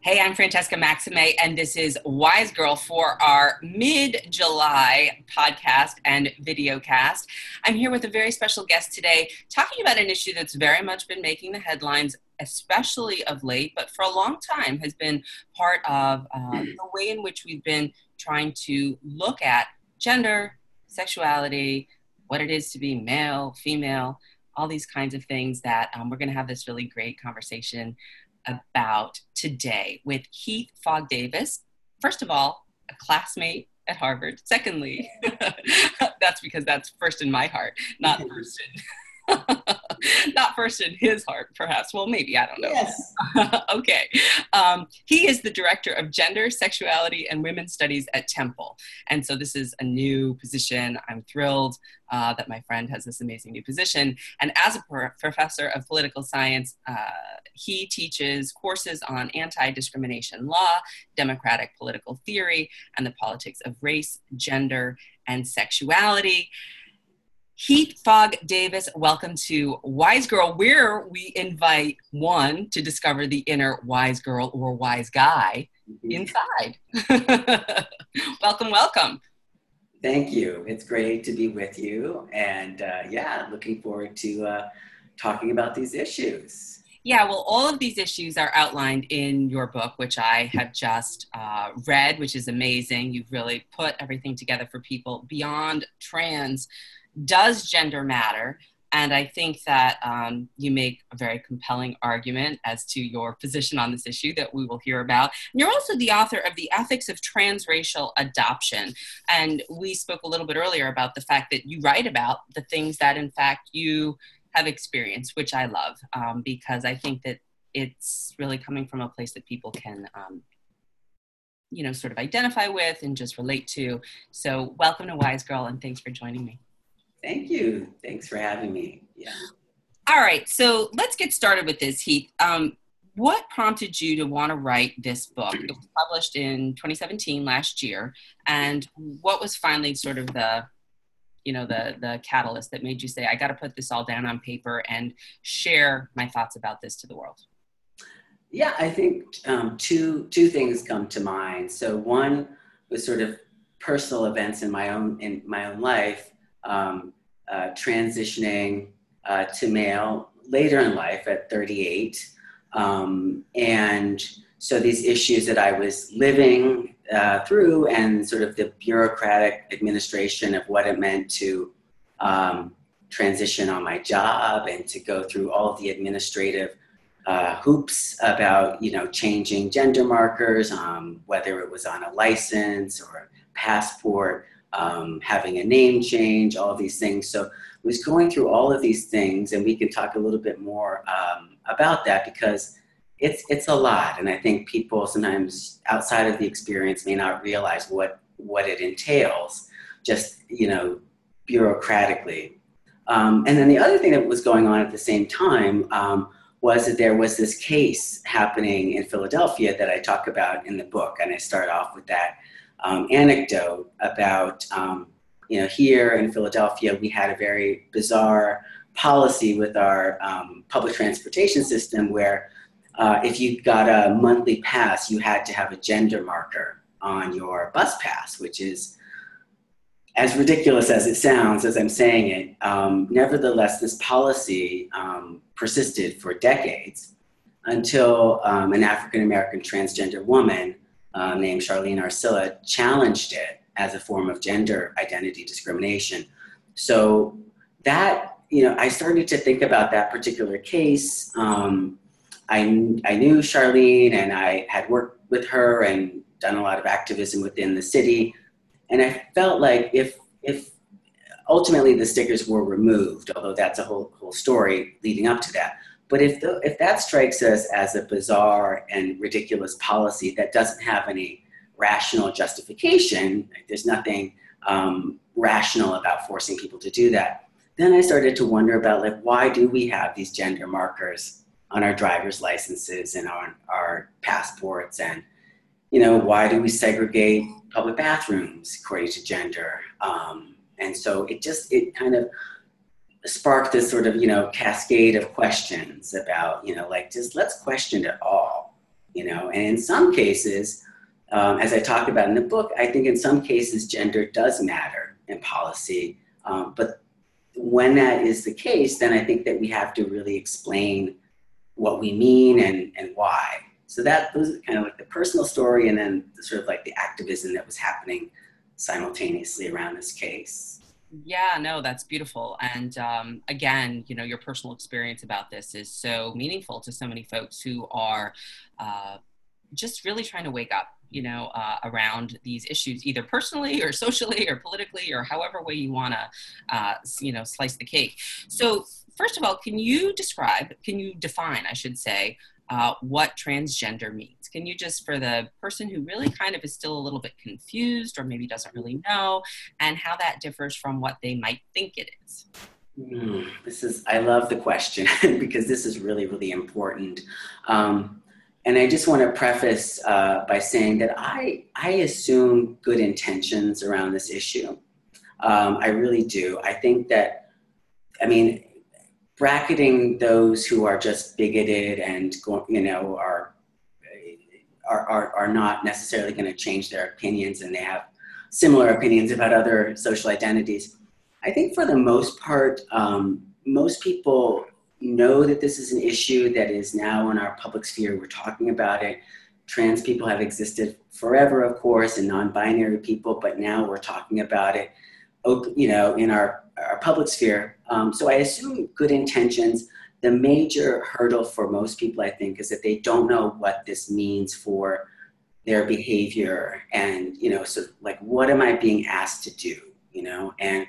Hey, I'm Francesca Maxime, and this is Wise Girl for our mid July podcast and video cast. I'm here with a very special guest today, talking about an issue that's very much been making the headlines, especially of late, but for a long time has been part of uh, the way in which we've been trying to look at gender, sexuality, what it is to be male, female, all these kinds of things that um, we're going to have this really great conversation about today with Heath Fogg Davis. First of all, a classmate at Harvard. Secondly, that's because that's first in my heart, not first in not first in his heart, perhaps. Well, maybe, I don't know. Yes. okay. Um, he is the director of gender, sexuality, and women's studies at Temple. And so this is a new position. I'm thrilled uh, that my friend has this amazing new position. And as a pro- professor of political science, uh, he teaches courses on anti discrimination law, democratic political theory, and the politics of race, gender, and sexuality. Heath Fogg Davis, welcome to Wise Girl, where we invite one to discover the inner wise girl or wise guy inside. welcome, welcome. Thank you. It's great to be with you. And uh, yeah, looking forward to uh, talking about these issues. Yeah, well, all of these issues are outlined in your book, which I have just uh, read, which is amazing. You've really put everything together for people beyond trans does gender matter? And I think that um, you make a very compelling argument as to your position on this issue that we will hear about. And you're also the author of The Ethics of Transracial Adoption. And we spoke a little bit earlier about the fact that you write about the things that, in fact, you have experienced, which I love um, because I think that it's really coming from a place that people can um, you know sort of identify with and just relate to so welcome to wise girl and thanks for joining me Thank you. Thanks for having me. Yeah. All right. So let's get started with this, Heath. Um, what prompted you to want to write this book? It was published in 2017, last year. And what was finally sort of the you know the the catalyst that made you say i got to put this all down on paper and share my thoughts about this to the world yeah i think um, two two things come to mind so one was sort of personal events in my own in my own life um, uh, transitioning uh, to male later in life at 38. Um, and so these issues that I was living uh, through and sort of the bureaucratic administration of what it meant to um, transition on my job and to go through all the administrative uh, hoops about you know changing gender markers, um, whether it was on a license or passport, um, having a name change, all these things. So I was going through all of these things, and we can talk a little bit more um, about that because it's it's a lot, and I think people sometimes outside of the experience may not realize what what it entails, just you know, bureaucratically. Um, and then the other thing that was going on at the same time um, was that there was this case happening in Philadelphia that I talk about in the book, and I start off with that um, anecdote about, um, you know, here in Philadelphia, we had a very bizarre policy with our um, public transportation system where uh, if you got a monthly pass, you had to have a gender marker on your bus pass, which is as ridiculous as it sounds as I'm saying it. Um, nevertheless, this policy um, persisted for decades until um, an African American transgender woman uh, named Charlene Arcila challenged it as a form of gender identity discrimination. So that, you know, I started to think about that particular case. Um, I, I knew Charlene and I had worked with her and done a lot of activism within the city. And I felt like if, if ultimately the stickers were removed, although that's a whole, whole story leading up to that, but if, the, if that strikes us as a bizarre and ridiculous policy that doesn't have any rational justification, there's nothing um, rational about forcing people to do that, then I started to wonder about like why do we have these gender markers on our driver's licenses and on our passports? And you know why do we segregate public bathrooms according to gender? Um, and so it just it kind of sparked this sort of you know cascade of questions about you know like just let's question it all you know, and in some cases, um, as I talk about in the book, I think in some cases gender does matter in policy. Um, but when that is the case, then I think that we have to really explain what we mean and, and why. So that was kind of like the personal story and then the sort of like the activism that was happening simultaneously around this case. Yeah, no, that's beautiful. And um, again, you know, your personal experience about this is so meaningful to so many folks who are uh, just really trying to wake up you know, uh, around these issues, either personally or socially or politically or however way you want to, uh, you know, slice the cake. So, first of all, can you describe, can you define, I should say, uh, what transgender means? Can you just, for the person who really kind of is still a little bit confused or maybe doesn't really know, and how that differs from what they might think it is? Mm, this is, I love the question because this is really, really important. Um, and I just want to preface uh, by saying that I, I assume good intentions around this issue. Um, I really do. I think that, I mean, bracketing those who are just bigoted and, you know, are, are, are, are not necessarily going to change their opinions and they have similar opinions about other social identities. I think for the most part, um, most people know that this is an issue that is now in our public sphere. We're talking about it. Trans people have existed forever, of course, and non-binary people, but now we're talking about it, you know, in our, our public sphere. Um, so I assume good intentions. The major hurdle for most people, I think, is that they don't know what this means for their behavior and, you know, so like, what am I being asked to do, you know? And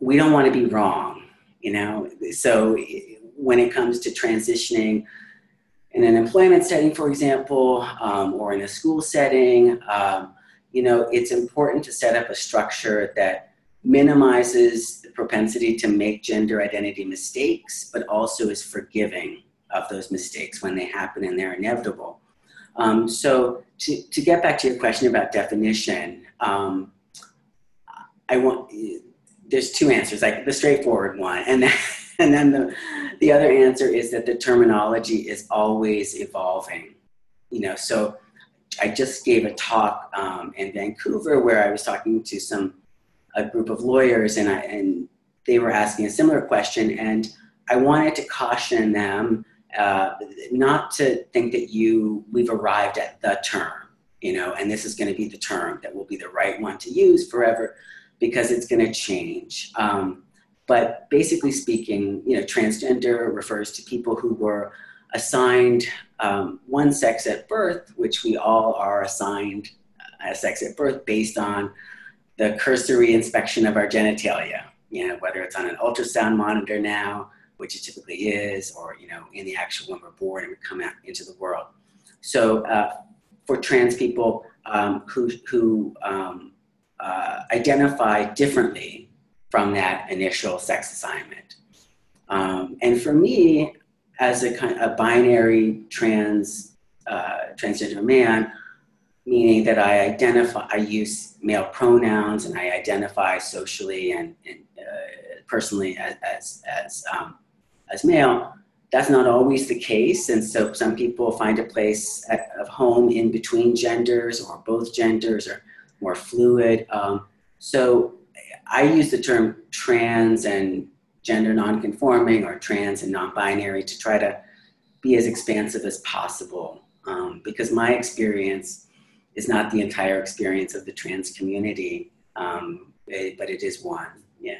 we don't want to be wrong you know so when it comes to transitioning in an employment setting for example um, or in a school setting um, you know it's important to set up a structure that minimizes the propensity to make gender identity mistakes but also is forgiving of those mistakes when they happen and they're inevitable um, so to, to get back to your question about definition um, i want there's two answers, like the straightforward one, and then, and then the the other answer is that the terminology is always evolving. You know, so I just gave a talk um, in Vancouver where I was talking to some a group of lawyers, and I and they were asking a similar question, and I wanted to caution them uh, not to think that you we've arrived at the term, you know, and this is going to be the term that will be the right one to use forever because it's going to change. Um, but basically speaking, you know, transgender refers to people who were assigned um, one sex at birth, which we all are assigned a sex at birth based on the cursory inspection of our genitalia. You know, whether it's on an ultrasound monitor now, which it typically is, or you know, in the actual when we're born and we come out into the world. So, uh, for trans people um, who who um, uh, identify differently from that initial sex assignment. Um, and for me, as a, kind a binary trans uh, transgender man, meaning that I identify, I use male pronouns and I identify socially and, and uh, personally as as as, um, as male. That's not always the case, and so some people find a place at, of home in between genders or both genders or more fluid. Um, so I use the term trans and gender nonconforming or trans and non-binary to try to be as expansive as possible um, because my experience is not the entire experience of the trans community, um, it, but it is one. Yeah.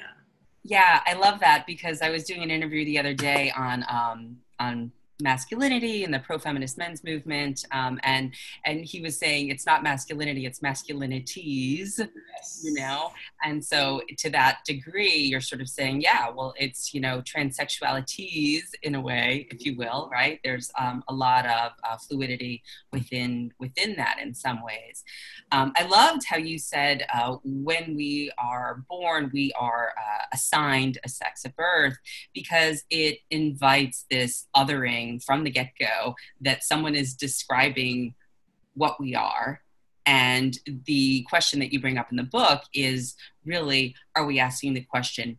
Yeah, I love that because I was doing an interview the other day on um, on masculinity and the pro-feminist men's movement um, and and he was saying it's not masculinity it's masculinities yes. you know? And so to that degree you're sort of saying yeah well it's you know transsexualities in a way if you will right? There's um, a lot of uh, fluidity within within that in some ways. Um, i loved how you said uh, when we are born we are uh, assigned a sex at birth because it invites this othering from the get go that someone is describing what we are. And the question that you bring up in the book is really are we asking the question,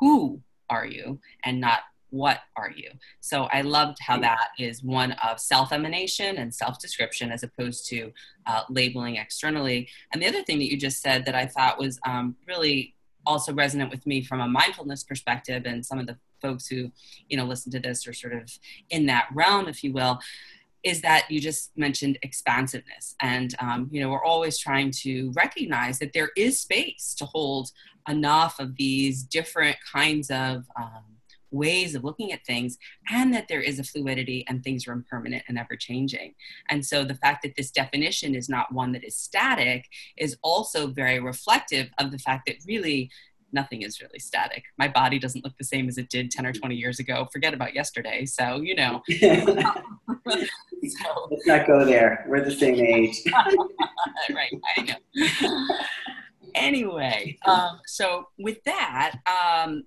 who are you? And not what are you? So I loved how that is one of self emanation and self description as opposed to uh, labeling externally. And the other thing that you just said that I thought was um, really also resonant with me from a mindfulness perspective and some of the folks who you know listen to this are sort of in that realm if you will is that you just mentioned expansiveness. And um, you know we're always trying to recognize that there is space to hold enough of these different kinds of um, ways of looking at things and that there is a fluidity and things are impermanent and ever changing. And so the fact that this definition is not one that is static is also very reflective of the fact that really nothing is really static. My body doesn't look the same as it did 10 or 20 years ago. Forget about yesterday. So, you know. so. Let's not go there. We're the same age. right, I know. anyway, um, so with that, um,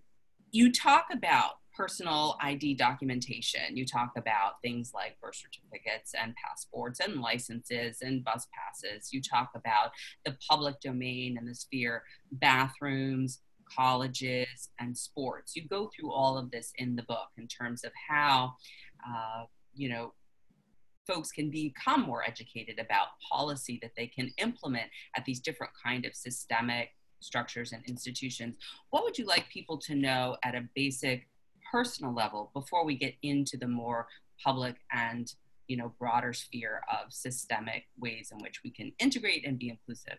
you talk about personal ID documentation. You talk about things like birth certificates and passports and licenses and bus passes. You talk about the public domain and the sphere, bathrooms, colleges, and sports. You go through all of this in the book in terms of how, uh, you know, folks can become more educated about policy that they can implement at these different kind of systemic structures and institutions. What would you like people to know at a basic personal level before we get into the more public and you know broader sphere of systemic ways in which we can integrate and be inclusive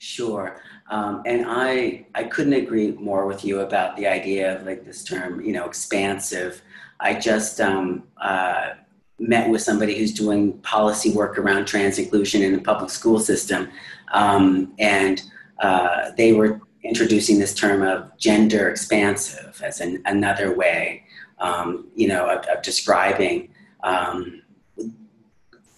Sure. Um, and I, I couldn't agree more with you about the idea of like this term, you know, expansive. I just um, uh, met with somebody who's doing policy work around trans inclusion in the public school system. Um, and uh, they were introducing this term of gender expansive as an, another way, um, you know, of, of describing um,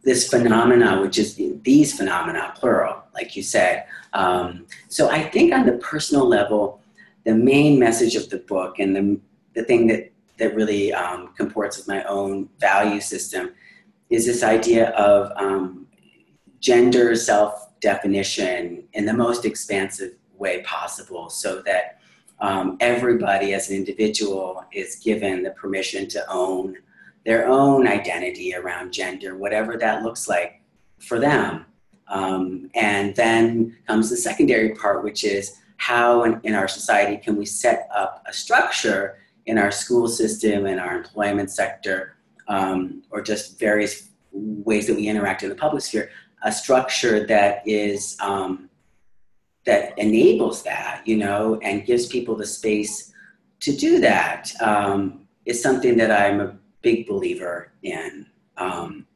this phenomena, which is these phenomena, plural, like you said. Um, so I think on the personal level, the main message of the book and the, the thing that, that really um, comports with my own value system is this idea of um, gender self definition in the most expansive way possible so that um, everybody as an individual is given the permission to own their own identity around gender, whatever that looks like for them. Um, and then comes the secondary part, which is how in, in, our society can we set up a structure in our school system, in our employment sector, um, or just various ways that we interact in the public sphere, a structure that is um, that enables that, you know, and gives people the space to do that um, is something that I'm a big believer in. Um,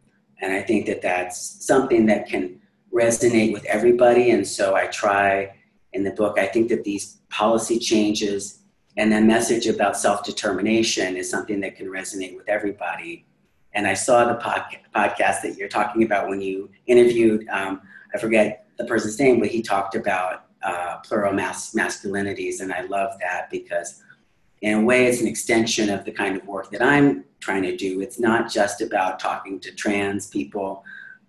and I think that that's something that can resonate with everybody. And so I try in the book, I think that these policy changes and that message about self determination is something that can resonate with everybody. And I saw the pod- podcast that you're talking about when you interviewed, um, I forget the person's name, but he talked about uh, plural mas- masculinities. And I love that because, in a way, it's an extension of the kind of work that I'm trying to do. It's not just about talking to trans people.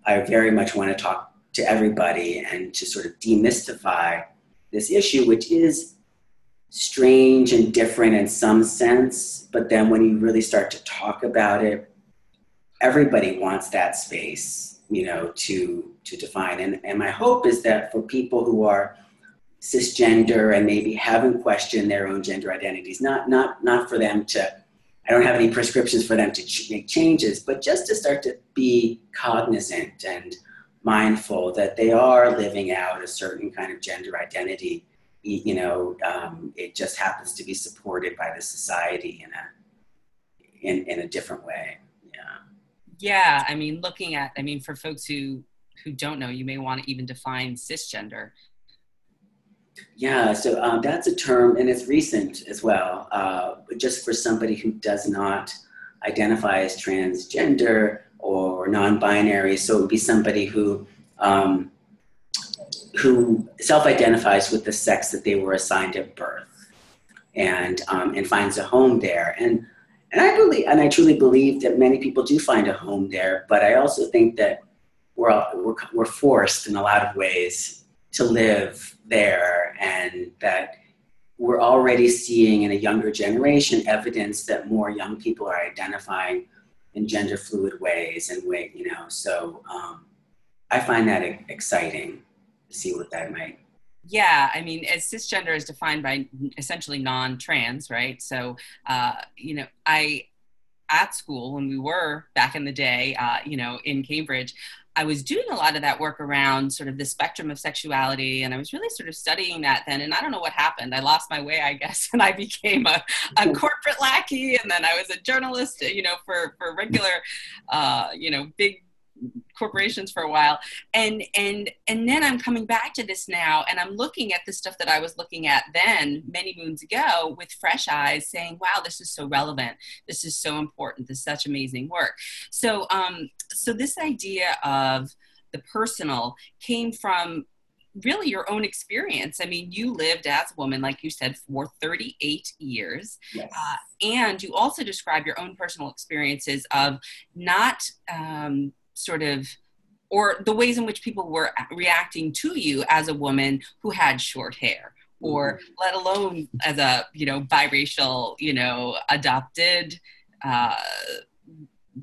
I very much want to talk to everybody and to sort of demystify this issue, which is strange and different in some sense. But then when you really start to talk about it, everybody wants that space, you know, to to define. And and my hope is that for people who are cisgender and maybe haven't questioned their own gender identities, not not not for them to I don't have any prescriptions for them to ch- make changes, but just to start to be cognizant and mindful that they are living out a certain kind of gender identity. You know, um, it just happens to be supported by the society in a in, in a different way. Yeah. Yeah, I mean, looking at, I mean, for folks who who don't know, you may want to even define cisgender. Yeah, so um, that's a term, and it's recent as well. Uh, just for somebody who does not identify as transgender or non-binary, so it would be somebody who um, who self-identifies with the sex that they were assigned at birth, and um, and finds a home there. And and I believe, and I truly believe that many people do find a home there. But I also think that we're we're, we're forced in a lot of ways to live there and that we're already seeing in a younger generation evidence that more young people are identifying in gender fluid ways and way, you know, so um, I find that exciting to see what that might yeah i mean as cisgender is defined by essentially non-trans right? So uh, you know i at school when we were back in the day uh, you know in cambridge I was doing a lot of that work around sort of the spectrum of sexuality, and I was really sort of studying that then. And I don't know what happened. I lost my way, I guess, and I became a, a corporate lackey, and then I was a journalist, you know, for for regular, uh, you know, big corporations for a while and and and then i'm coming back to this now and i'm looking at the stuff that i was looking at then many moons ago with fresh eyes saying wow this is so relevant this is so important this is such amazing work so um so this idea of the personal came from really your own experience. I mean, you lived as a woman, like you said, for 38 years. Yes. Uh, and you also describe your own personal experiences of not um, sort of or the ways in which people were reacting to you as a woman who had short hair or mm-hmm. let alone as a you know biracial you know adopted uh,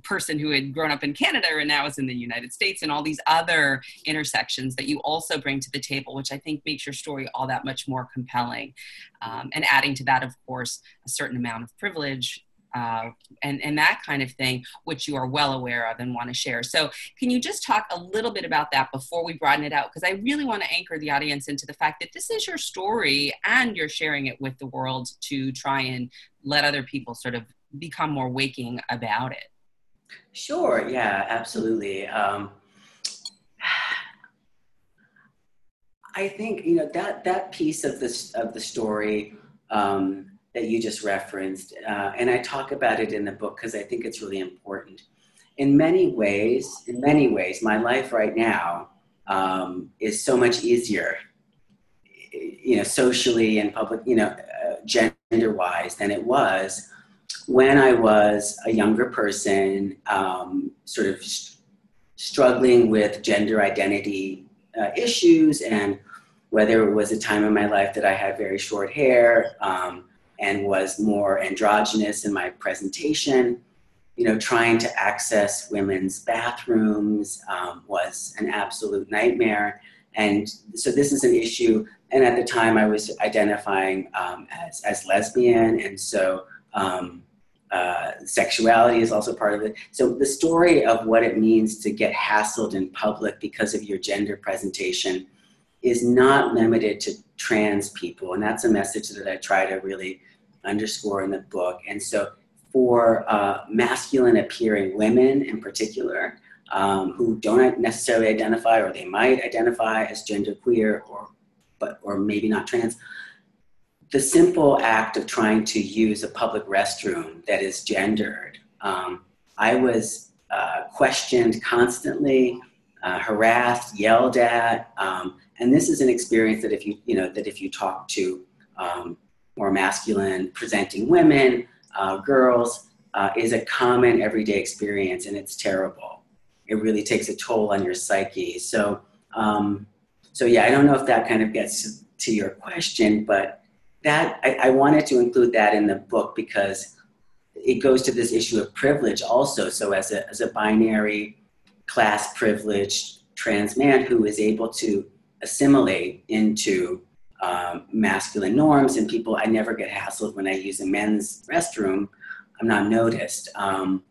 person who had grown up in canada and now is in the united states and all these other intersections that you also bring to the table which i think makes your story all that much more compelling um, and adding to that of course a certain amount of privilege uh, and, and that kind of thing, which you are well aware of and want to share. So, can you just talk a little bit about that before we broaden it out? Because I really want to anchor the audience into the fact that this is your story and you're sharing it with the world to try and let other people sort of become more waking about it. Sure, yeah, absolutely. Um, I think you know that that piece of this of the story um, that you just referenced. Uh, and I talk about it in the book because I think it's really important. In many ways, in many ways, my life right now um, is so much easier, you know, socially and public, you know, uh, gender wise than it was when I was a younger person, um, sort of st- struggling with gender identity uh, issues and whether it was a time in my life that I had very short hair, um, and was more androgynous in my presentation. You know, trying to access women's bathrooms um, was an absolute nightmare. And so this is an issue. And at the time, I was identifying um, as, as lesbian. And so um, uh, sexuality is also part of it. So the story of what it means to get hassled in public because of your gender presentation is not limited to trans people. And that's a message that I try to really underscore in the book. And so for uh, masculine appearing women in particular, um, who don't necessarily identify or they might identify as genderqueer or but or maybe not trans the simple act of trying to use a public restroom that is gendered um, i was uh, questioned constantly uh, harassed yelled at um, and this is an experience that if you you know that if you talk to um, more masculine presenting women, uh, girls, uh, is a common everyday experience and it's terrible. It really takes a toll on your psyche. So, um, so yeah, I don't know if that kind of gets to, your question, but that I, I wanted to include that in the book because it goes to this issue of privilege also. So as a, as a binary class privileged trans man who is able to assimilate into um, masculine norms and people i never get hassled when i use a men's restroom. I'm not noticed. Um,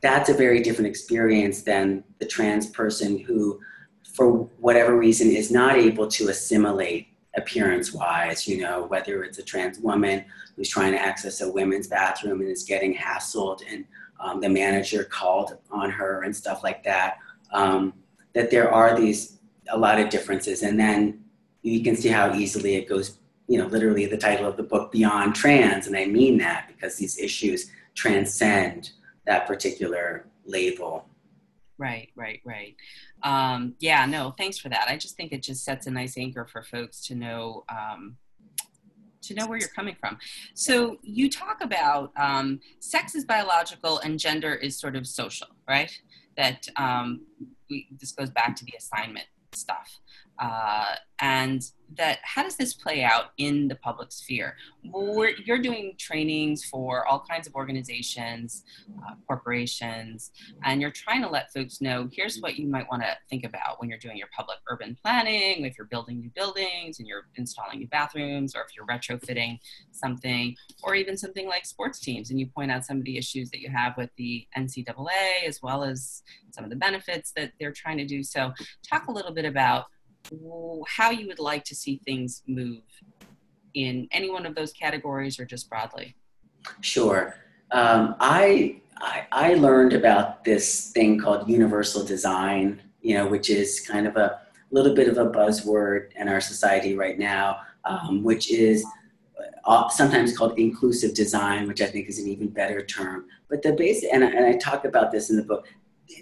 that's a very different experience than the trans person who for whatever reason is not able to assimilate appearance wise you know whether it's a trans woman who's trying to access a women's bathroom and is getting hassled and um, the manager called on her and stuff like that um, that there are these a lot of differences and then you can see how easily it goes, you know, literally the title of the book, Beyond Trans. And I mean that because these issues transcend that particular label. Right, right, right. Um, yeah, no, thanks for that. I just think it just sets a nice anchor for folks to know um, to know where you're coming from. So you talk about um, sex is biological and gender is sort of social, right? That um, we, this goes back to the assignment stuff. Uh, and that how does this play out in the public sphere? We're, you're doing trainings for all kinds of organizations, uh, corporations, and you're trying to let folks know here's what you might want to think about when you're doing your public urban planning, if you're building new buildings and you're installing new bathrooms, or if you're retrofitting something, or even something like sports teams. And you point out some of the issues that you have with the NCAA as well as some of the benefits that they're trying to do. So, talk a little bit about how you would like to see things move in any one of those categories or just broadly. Sure. Um, I, I, I learned about this thing called universal design, you know, which is kind of a little bit of a buzzword in our society right now, um, which is uh, sometimes called inclusive design, which I think is an even better term. But the basic, and I, and I talk about this in the book,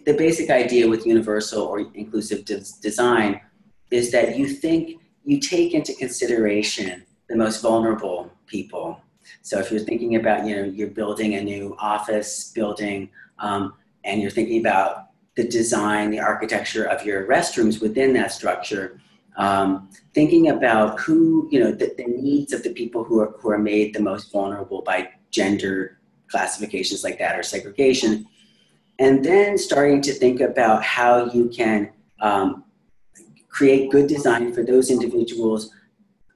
the basic idea with universal or inclusive de- design is that you think you take into consideration the most vulnerable people. So if you're thinking about, you know, you're building a new office building um, and you're thinking about the design, the architecture of your restrooms within that structure, um, thinking about who, you know, the, the, needs of the people who are, who are made the most vulnerable by gender classifications like that or segregation, and then starting to think about how you can um, create good design for those individuals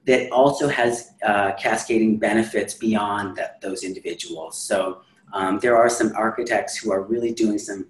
that also has uh, cascading benefits beyond that, those individuals. So um, there are some architects who are really doing some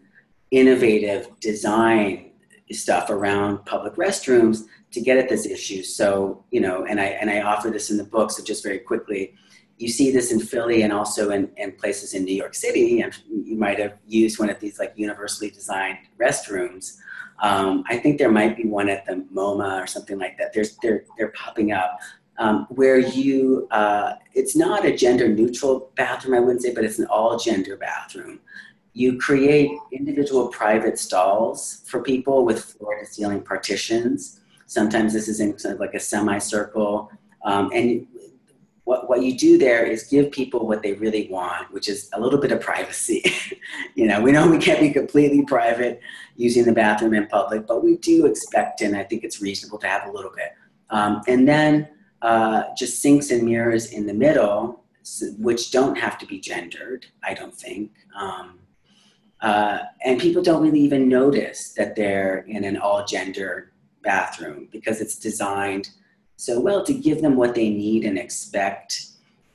innovative design stuff around public restrooms to get at this issue. So, you know, and I, and I offer this in the book, so just very quickly, you see this in Philly and also in, in places in New York City, and you might have used one of these like universally designed restrooms. Um, I think there might be one at the MoMA or something like that. There's they're they're popping up um, where you uh, it's not a gender neutral bathroom, I wouldn't say, but it's an all gender bathroom. You create individual private stalls for people with floor to ceiling partitions. Sometimes this is in sort of like a semicircle, um, and what, what you do there is give people what they really want, which is a little bit of privacy. you know, we know we can't be completely private using the bathroom in public, but we do expect, and I think it's reasonable to have a little bit. Um, and then uh, just sinks and mirrors in the middle, which don't have to be gendered, I don't think. Um, uh, and people don't really even notice that they're in an all gender bathroom because it's designed so well to give them what they need and expect.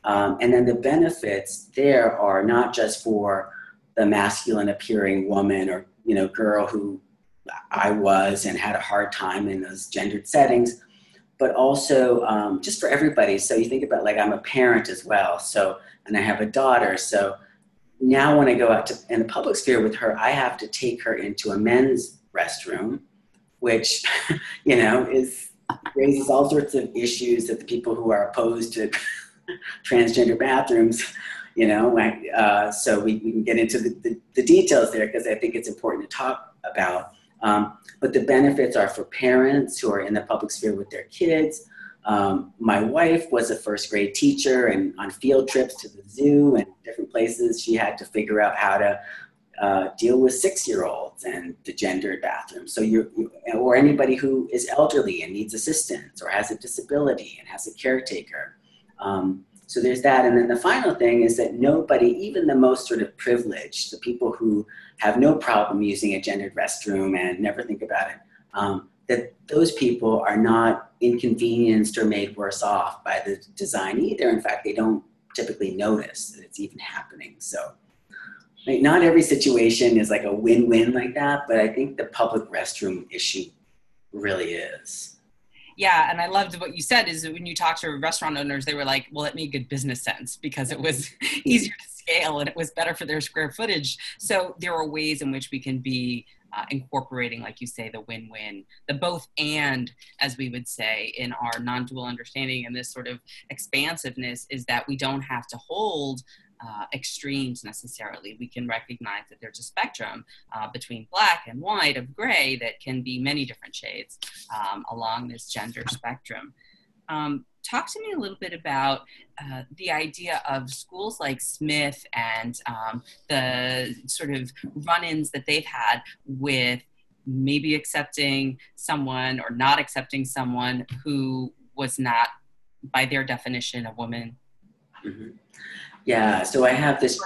Um, and then the benefits there are not just for the masculine appearing woman or you know girl who I was and had a hard time in those gendered settings, but also um, just for everybody. So you think about like I'm a parent as well, so and I have a daughter, so now when I go out to in the public sphere with her, I have to take her into a men's restroom, which you know is raises all sorts of issues that the people who are opposed to transgender bathrooms, you know, uh, so we, we can get into the, the, the details there because I think it's important to talk about. Um, but the benefits are for parents who are in the public sphere with their kids. Um, my wife was a first grade teacher, and on field trips to the zoo and different places, she had to figure out how to uh, deal with six-year-olds and the gendered bathroom. So you, or anybody who is elderly and needs assistance, or has a disability and has a caretaker. Um, so there's that, and then the final thing is that nobody, even the most sort of privileged, the people who have no problem using a gendered restroom and never think about it, um, that those people are not inconvenienced or made worse off by the design either. In fact, they don't typically notice that it's even happening. So like not every situation is like a win-win like that, but I think the public restroom issue really is. Yeah, and I loved what you said is when you talked to restaurant owners, they were like, well, it made good business sense because it was easier to scale and it was better for their square footage. So there are ways in which we can be uh, incorporating, like you say, the win win, the both and, as we would say in our non dual understanding and this sort of expansiveness, is that we don't have to hold uh, extremes necessarily. We can recognize that there's a spectrum uh, between black and white of gray that can be many different shades um, along this gender spectrum. Um, talk to me a little bit about uh, the idea of schools like Smith and um, the sort of run ins that they've had with maybe accepting someone or not accepting someone who was not, by their definition, a woman. Mm-hmm. Yeah, so I have this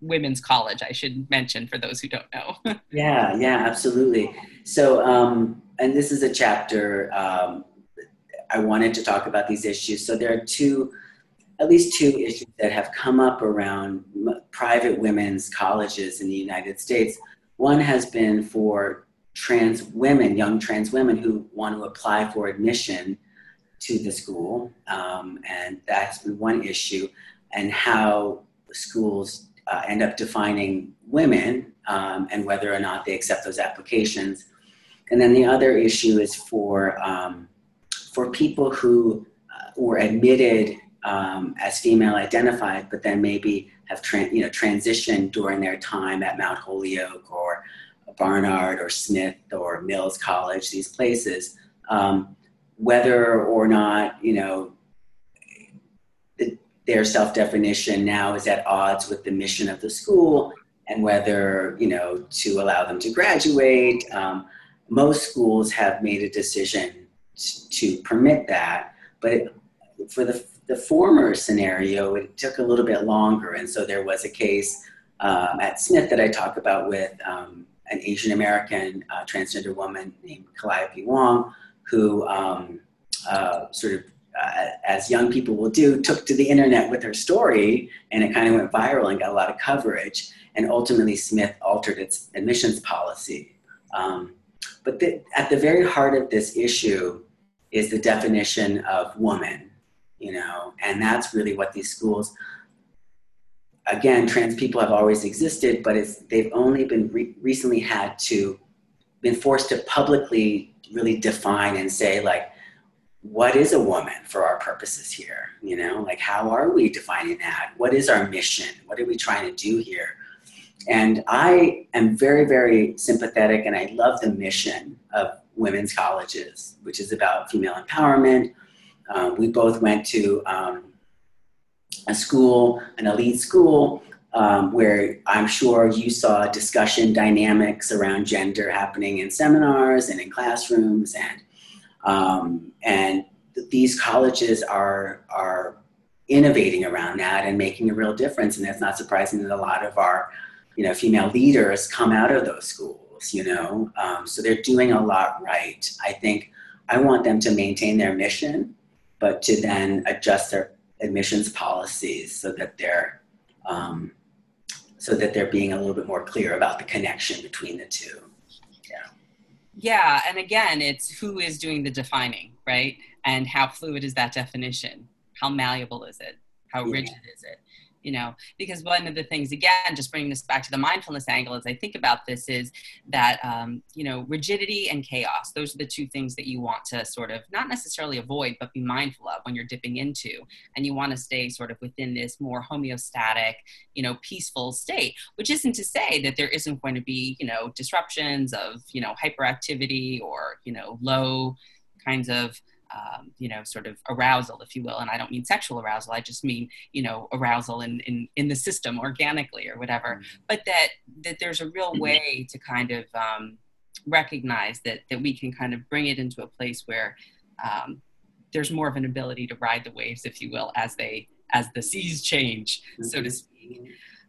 women's college, I should mention for those who don't know. yeah, yeah, absolutely. So, um, and this is a chapter um, I wanted to talk about these issues. So there are two, at least two issues that have come up around private women's colleges in the United States. One has been for trans women, young trans women who want to apply for admission to the school, um, and that's been one issue, and how schools uh, end up defining women um, and whether or not they accept those applications. And then the other issue is for um, for people who uh, were admitted um, as female identified, but then maybe have you know transitioned during their time at Mount Holyoke or Barnard or Smith or Mills College, these places, um, whether or not you know their self-definition now is at odds with the mission of the school and whether you know to allow them to graduate. Um, most schools have made a decision to permit that but it, for the, the former scenario it took a little bit longer. And so there was a case um, at smith that i talk about with um, an asian american uh, transgender woman named calliope wong who um, uh, sort of uh, as young people will do, took to the internet with her story, and it kind of went viral and got a lot of coverage. And ultimately, Smith altered its admissions policy. Um, but the, at the very heart of this issue is the definition of woman, you know, and that's really what these schools. Again, trans people have always existed, but it's, they've only been re- recently had to been forced to publicly really define and say like what is a woman for our purposes here? You know, like how are we defining that? What is our mission? What are we trying to do here? And I am very, very sympathetic and I love the mission of women's colleges, which is about female empowerment. Um, we both went to um, a school, an elite school, um, where I'm sure you saw discussion dynamics around gender happening in seminars and in classrooms and um, and these colleges are, are innovating around that and making a real difference. And it's not surprising that a lot of our, you know, female leaders come out of those schools, you know, um, so they're doing a lot right. I think I want them to maintain their mission, but to then adjust their admissions policies so that they're, um, so that they're being a little bit more clear about the connection between the two yeah and again it's who is doing the defining right? And how fluid is that definition? How malleable is it? How rigid is it you know because one of the things again just bringing this back to the mindfulness angle as i think about this is that um, you know rigidity and chaos those are the two things that you want to sort of not necessarily avoid but be mindful of when you're dipping into. And you want to stay sort of within this more homeostatic you know peaceful state which isn't to say that there isn't going to be you know disruptions of you know hyperactivity or you know low kinds of um, you know, sort of arousal, if you will. And I don't mean sexual arousal. I just mean, you know, arousal in, in, in the system organically or whatever. Mm-hmm. But that, that there's a real mm-hmm. way to kind of um, recognize that, that we can kind of bring it into a place where um, there's more of an ability to ride the waves, if you will, as they, as the seas change, so to mm-hmm. speak.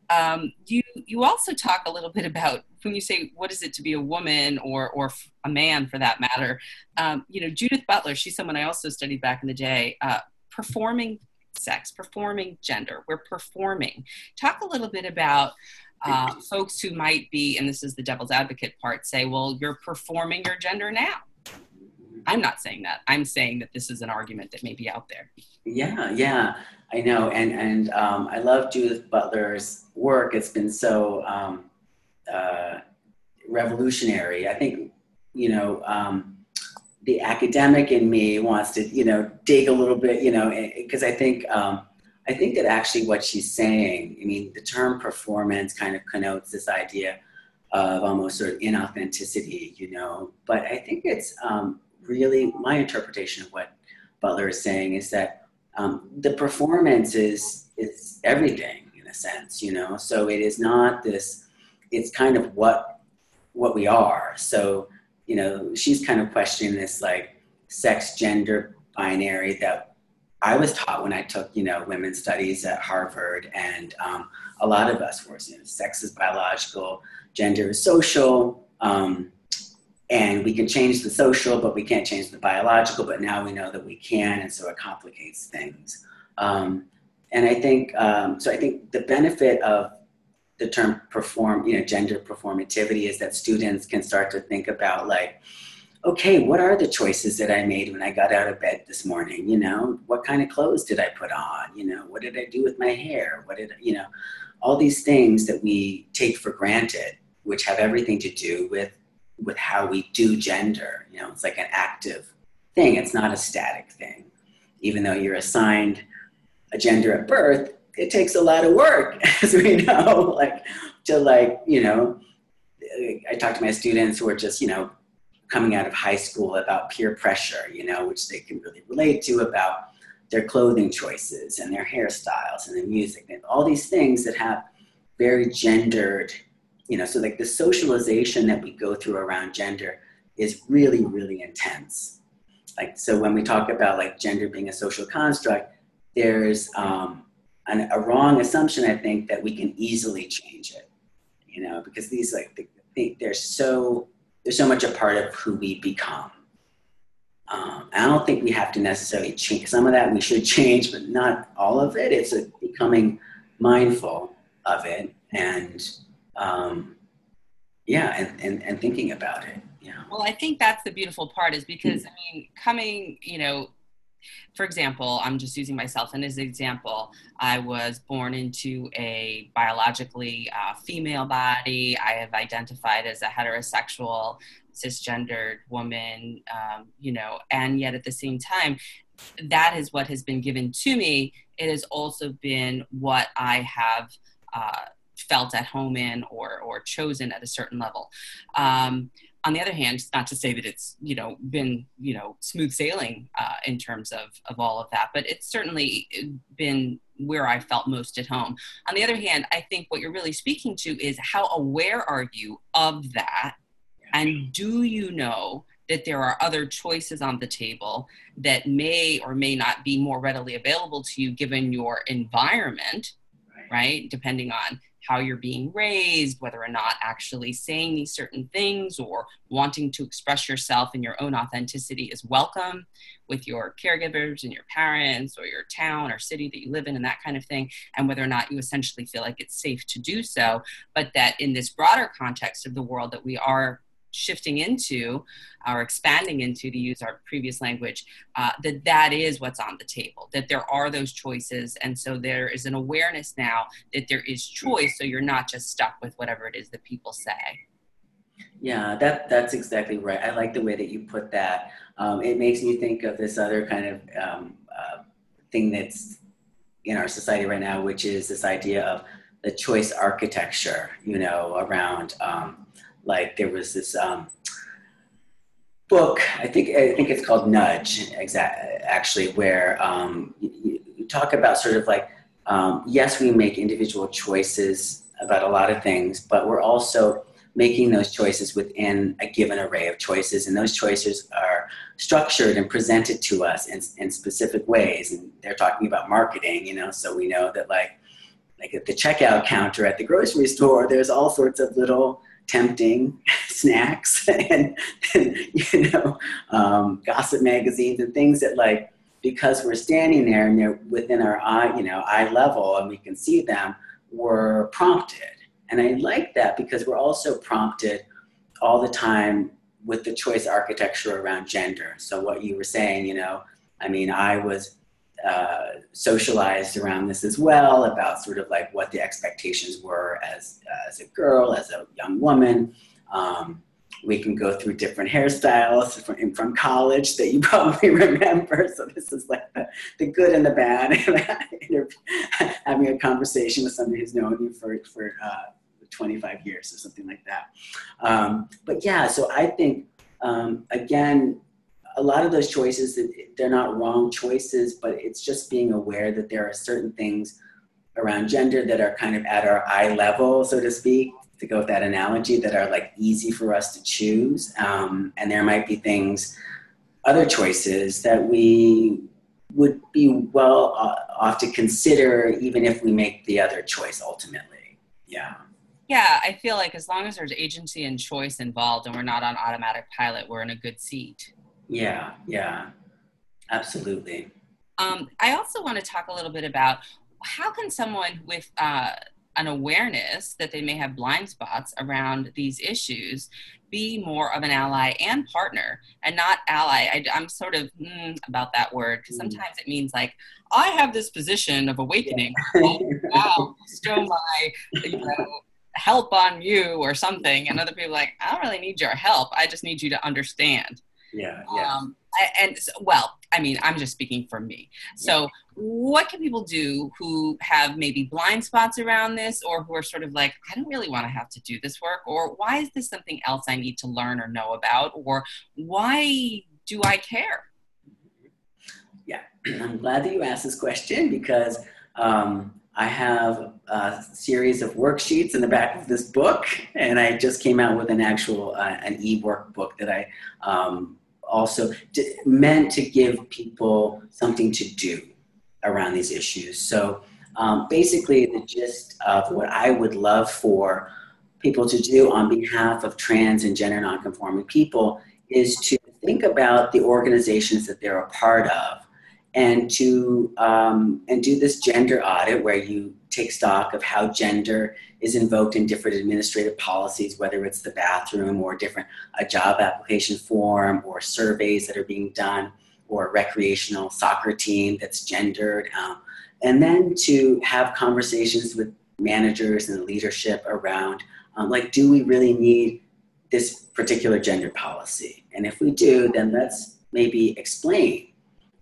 Um, you you also talk a little bit about when you say what is it to be a woman or or a man for that matter. Um, you know, Judith Butler, she's someone I also studied back in the day. Uh, performing sex, performing gender. We're performing. Talk a little bit about uh, folks who might be, and this is the devil's advocate part, say, well, you're performing your gender now. I'm not saying that. I'm saying that this is an argument that may be out there. Yeah, yeah. I know, and and um, I love Judith Butler's work. It's been so um, uh, revolutionary. I think you know um, the academic in me wants to you know dig a little bit, you know, because I think um, I think that actually what she's saying. I mean, the term performance kind of connotes this idea of almost sort of inauthenticity, you know. But I think it's um, really my interpretation of what Butler is saying is that um, the performance is is everything in a sense, you know. So it is not this. It's kind of what what we are. So you know, she's kind of questioning this like sex gender binary that I was taught when I took, you know, women's studies at Harvard, and um, a lot of us were, you know, sex is biological, gender is social, um, and we can change the social, but we can't change the biological. But now we know that we can, and so it complicates things. Um, and I think um, so. I think the benefit of the term perform, you know, gender performativity is that students can start to think about like, okay, what are the choices that I made when I got out of bed this morning? You know, what kind of clothes did I put on? You know, what did I do with my hair? What did you know? All these things that we take for granted, which have everything to do with with how we do gender. You know, it's like an active thing. It's not a static thing. Even though you're assigned a gender at birth, it takes a lot of work, as we know, like to like, you know, I talk to my students who are just, you know, coming out of high school about peer pressure, you know, which they can really relate to about their clothing choices and their hairstyles and the music and all these things that have very gendered, you know, so like the socialization that we go through around gender is really, really intense. Like, so when we talk about like gender being a social construct, there's um, an, a wrong assumption, I think, that we can easily change it. You know, because these like they, they're so they're so much a part of who we become. Um, I don't think we have to necessarily change some of that. We should change, but not all of it. It's a, becoming mindful of it and um, yeah, and, and, and thinking about it. Yeah. Well, I think that's the beautiful part is because I mean, coming, you know, for example, I'm just using myself and as an example. I was born into a biologically uh, female body. I have identified as a heterosexual, cisgendered woman, um, you know, and yet at the same time, that is what has been given to me. It has also been what I have. Uh, felt at home in or or chosen at a certain level um, on the other hand, not to say that it's you know been you know smooth sailing uh, in terms of of all of that, but it's certainly been where I felt most at home. On the other hand, I think what you're really speaking to is how aware are you of that, and do you know that there are other choices on the table that may or may not be more readily available to you given your environment, right? right? Depending on how you're being raised, whether or not actually saying these certain things or wanting to express yourself in your own authenticity is welcome with your caregivers and your parents or your town or city that you live in and that kind of thing, and whether or not you essentially feel like it's safe to do so. But that in this broader context of the world that we are shifting into or expanding into to use our previous language uh, that that is what's on the table that there are those choices. And so there is an awareness now that there is choice so you're not just stuck with whatever it is that people say. Yeah that that's exactly right. I like the way that you put that. Um, it makes me think of this other kind of um, uh, thing that's in our society right now which is this idea of the choice architecture you know around um, like there was this um, book i think i think it's called nudge exactly actually where um, you, you, talk about sort of like um, yes we make individual choices about a lot of things but we're also making those choices within a given array of choices and those choices are structured and presented to us in, in specific ways and they're talking about marketing you know so we know that like like at the checkout counter at the grocery store there's all sorts of little tempting snacks and, and, you know um, gossip magazines and things that like because we're standing there and they're within our eye you know eye level and we can see them we're prompted. And i like that because we're also prompted all the time with the choice architecture around gender. So what you were saying you know i mean i was uh, socialized around this as well about sort of like what the expectations were as, as a girl, as a young woman. Um, we can go through different hairstyles from, from college that you probably remember. So this is like the, the good and the bad. having a conversation with somebody who's known you for, for uh, 25 years or something like that. Um, but yeah, so I think, um, again, a lot of those choices they're not wrong choices but it's just being aware that there are certain things around gender that are kind of at our eye level so to speak to go with that analogy that are like easy for us to choose. Um, and there might be things other choices that we would be well off to consider even if we make the other choice ultimately. Yeah. Yeah i feel like as long as there's agency and choice involved and we're not on automatic pilot we're in a good seat yeah yeah. Absolutely. Um, i also want to talk a little bit about how can someone with uh, an awareness that they may have blind spots around these issues be more of an ally and partner and not ally? I, am sort of mm, about that word because mm. sometimes it means like i have this position of awakening. Yeah. wow bestow my you know help on you or something and other people like i don't really need your help. I just need you to understand yeah yeah um, and well i mean i'm just speaking for me. So what can people do who have maybe blind spots around this or who are sort of like i don't really want to have to do this work or why is this something else i need to learn or know about? or why do i care? Yeah i'm glad that you asked this question because um, i have a series of worksheets in the back of this book and i just came out with an actual uh, an e-workbook that i um, also meant to give people something to do around these issues. So um, basically, the gist of what I would love for people to do on behalf of trans and gender nonconforming people is to think about the organizations that they're a part of and to um, and do this gender audit where you take stock of how gender is invoked in different administrative policies, whether it's the bathroom or different a job application form or surveys that are being done or a recreational soccer team that's gendered. Um, and then to have conversations with managers and leadership around um, like, do we really need this particular gender policy? And if we do, then let's maybe explain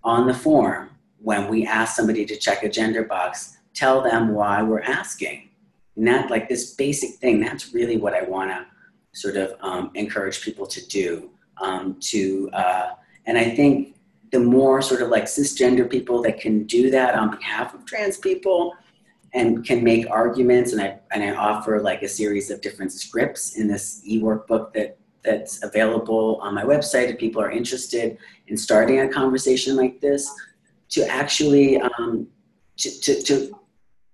on the form when we ask somebody to check a gender box, tell them why we're asking. And that, like this basic thing, that's really what I want to sort of um, encourage people to do. Um, to uh, and I think the more sort of like cisgender people that can do that on behalf of trans people and can make arguments, and I and I offer like a series of different scripts in this e-workbook that that's available on my website if people are interested in starting a conversation like this to actually um, to, to, to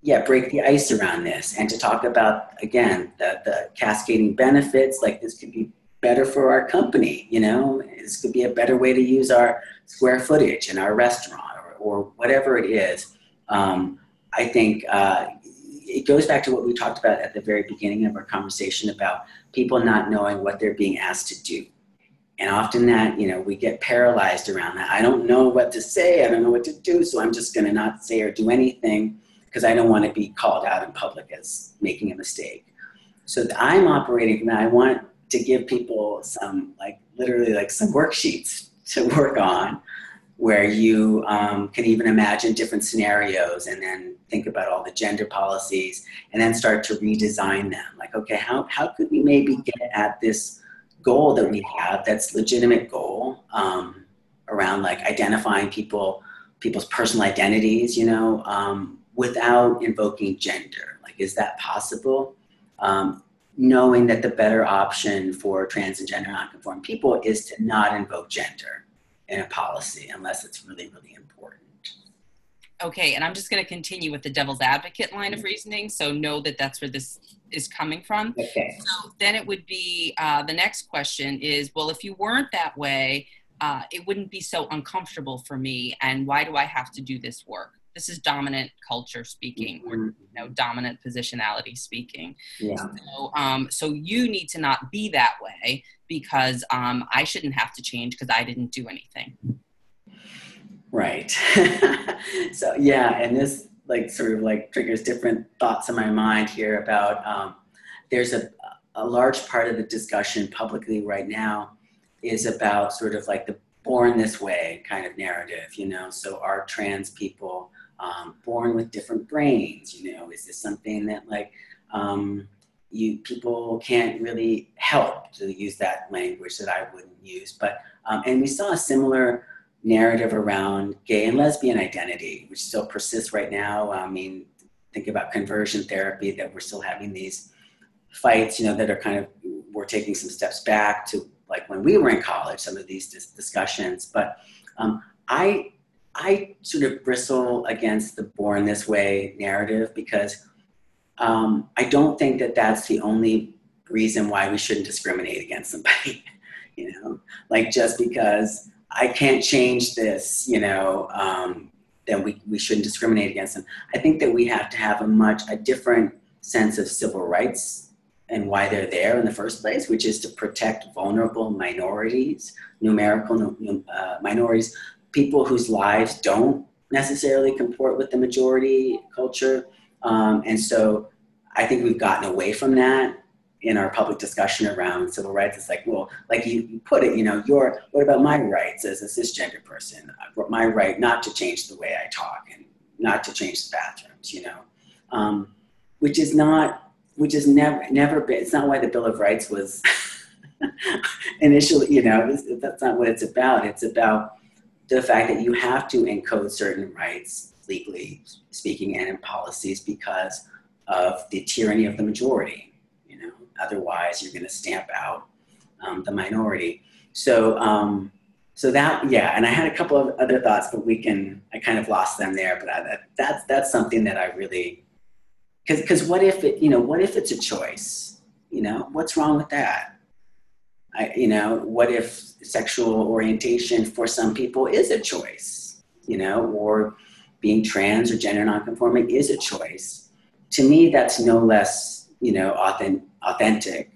yeah break the ice around this and to talk about again the, the cascading benefits like this could be better for our company you know? This could be a better way to use our square footage in our restaurant or, or whatever it is. Um, i think uh, it goes back to what we talked about at the very beginning of our conversation about people not knowing what they're being asked to do and often that you know we get paralyzed around that i don't know what to say i don't know what to do so i'm just going to not say or do anything because I don't want to be called out in public as making a mistake. So I'm operating from that. I want to give people some, like, literally, like some worksheets to work on where you um, can even imagine different scenarios and then think about all the gender policies and then start to redesign them. Like, okay, how, how could we maybe get at this goal that we have that's legitimate goal um, around like identifying people, people's personal identities, you know, um, without invoking gender? Like, is that possible? Um, knowing that the better option for trans and gender nonconform people is to not invoke gender in a policy unless it's really, really important. Okay, and I'm just going to continue with the devil's advocate line of reasoning. So know that that's where this is coming from. Okay. So then it would be uh, the next question is well, if you weren't that way, uh, it wouldn't be so uncomfortable for me. And why do I have to do this work? this is dominant culture speaking or mm-hmm. you know dominant positionality speaking yeah. so um, so you need to not be that way because um, i shouldn't have to change because i didn't do anything right so yeah and this like sort of like triggers different thoughts in my mind here about um, there's a, a large part of the discussion publicly right now is about sort of like the born this way kind of narrative, you know. So are trans people um, born with different brains? You know, is this something that like um, you people can't really help to use that language that I wouldn't use? But um, and we saw a similar narrative around gay and lesbian identity, which still persists right now. I mean, think about conversion therapy that we're still having these fights, you know, that are kind of we're taking some steps back to like when we were in college, some of these dis- discussions. But um, I, I sort of bristle against the born this way narrative because um, I don't think that that's the only reason why we shouldn't discriminate against somebody. you know, like just because I can't change this, you know, um, then we, we shouldn't discriminate against them. I think that we have to have a much a different sense of civil rights and why they're there in the first place, which is to protect vulnerable minorities, numerical uh, minorities, people whose lives don't necessarily comport with the majority culture. Um, and so I think we've gotten away from that in our public discussion around civil rights. It's like, well, like you, put it, you know, your, what about my rights as a cisgender person? My right not to change the way I talk and not to change the bathrooms, you know, um, which is not, which is never, never been, it's not why the Bill of Rights was initially, you know, that's not what it's about. It's about the fact that you have to encode certain rights legally speaking and in policies because of the tyranny of the majority. Otherwise you're going to stamp out um, the minority. So, um, so that yeah, and I had a couple of other thoughts, but we can I kind of lost them there. But I, that, that's that's something that I really because because what if it you know what if it's a choice? You know, what's wrong with that? I, you know, what if sexual orientation for some people is a choice? You know, or being trans or gender nonconforming is a choice to me, that's no less, you know, authentic,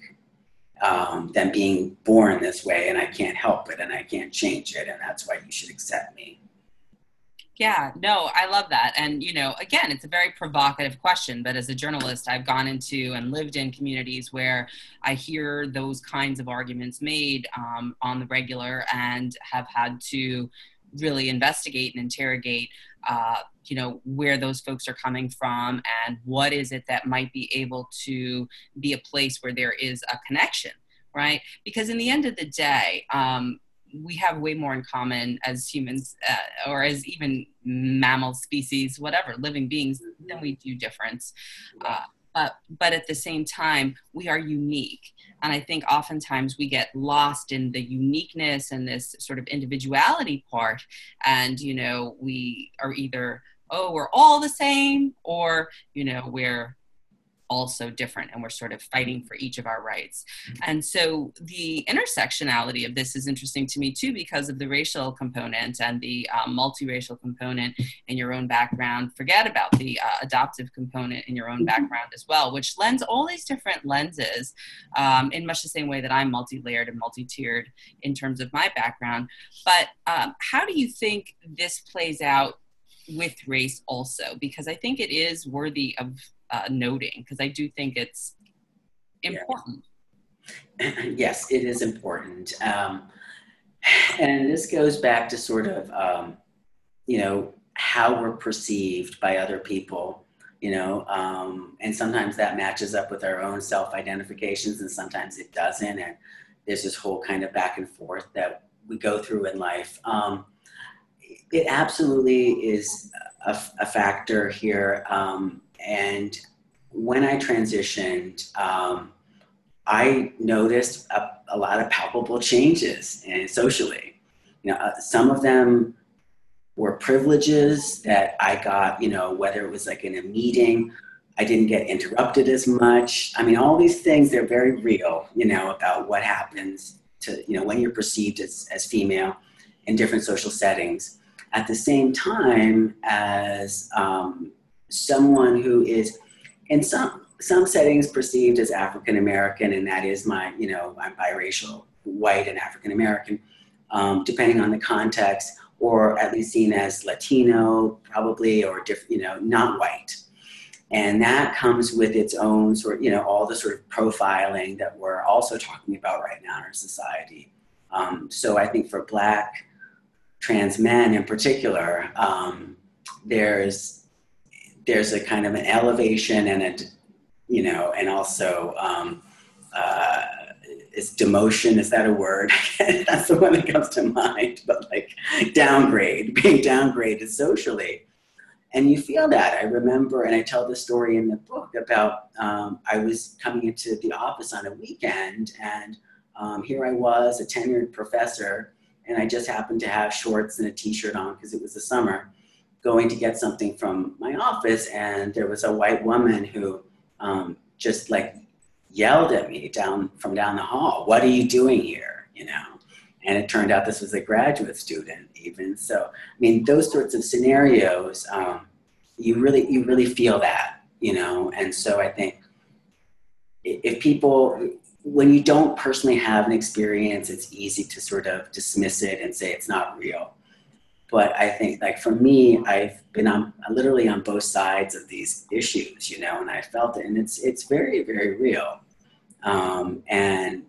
um, than being born this way, and I can't help it, and I can't change it, and that's why you should accept me. Yeah, no, I love that. And, you know, again, it's a very provocative question, but as a journalist, I've gone into and lived in communities where I hear those kinds of arguments made um, on the regular and have had to really investigate and interrogate uh, you know where those folks are coming from and what is it that might be able to be a place where there is a connection right? Because in the end of the day um, we have way more in common as humans uh, or as even mammal species whatever living beings than we do difference uh, but but at the same time we are unique. And i think oftentimes we get lost in the uniqueness and this sort of individuality part. And you know we are either oh we're all the same or you know we're also different and we're sort of fighting for each of our rights. And so the intersectionality of this is interesting to me too because of the racial component and the um, multiracial component in your own background. Forget about the uh, adoptive component in your own mm-hmm. background as well, which lends all these different lenses um, in much the same way that I'm multi layered and multi tiered in terms of my background. But um, how do you think this plays out with race also because i think it is worthy of uh, noting because I do think it's important. Yeah. yes, it is important. Um, and this goes back to sort of, um, you know, how we're perceived by other people, you know, um, and sometimes that matches up with our own self identifications and sometimes it doesn't. And there's this whole kind of back and forth that we go through in life. Um, it absolutely is a, a factor here. Um, and when I transitioned, um, I noticed a, a, lot of palpable changes and socially. You know, uh, some of them were privileges that I got. You know, whether it was like in a meeting, I didn't get interrupted as much. I mean, all these things they're very real. You know, about what happens to you know when you're perceived as as female in different social settings. At the same time as um, someone who is in some some settings perceived as African American, and that is my you know I'm biracial, white and African American, um, depending on the context, or at least seen as Latino, probably, or diff, you know not white. And that comes with its own sort, you know, all the sort of profiling that we're also talking about right now in our society. Um, so I think for Black trans men in particular, um, there's there's a kind of an elevation and a, you know, and also um, uh, is demotion. Is that a word? That's the one that comes to mind. But like downgrade, being downgraded socially. And you feel that. I remember, and I tell the story in the book about um, I was coming into the office on a weekend and um, here I was, a tenured professor, and I just happened to have shorts and a t-shirt on because it was the summer, going to get something from my office, and there was a white woman who um, just like yelled at me down from down the hall, "What are you doing here?" You know, and it turned out this was a graduate student, even. So, I mean, those sorts of scenarios, um, you really you really feel that, you know, and so I think if people when you don't personally have an experience, it's easy to sort of dismiss it and say it's not real. But I think, like for me, I've been on literally on both sides of these issues, you know, and I felt it, and it's it's very very real, um, and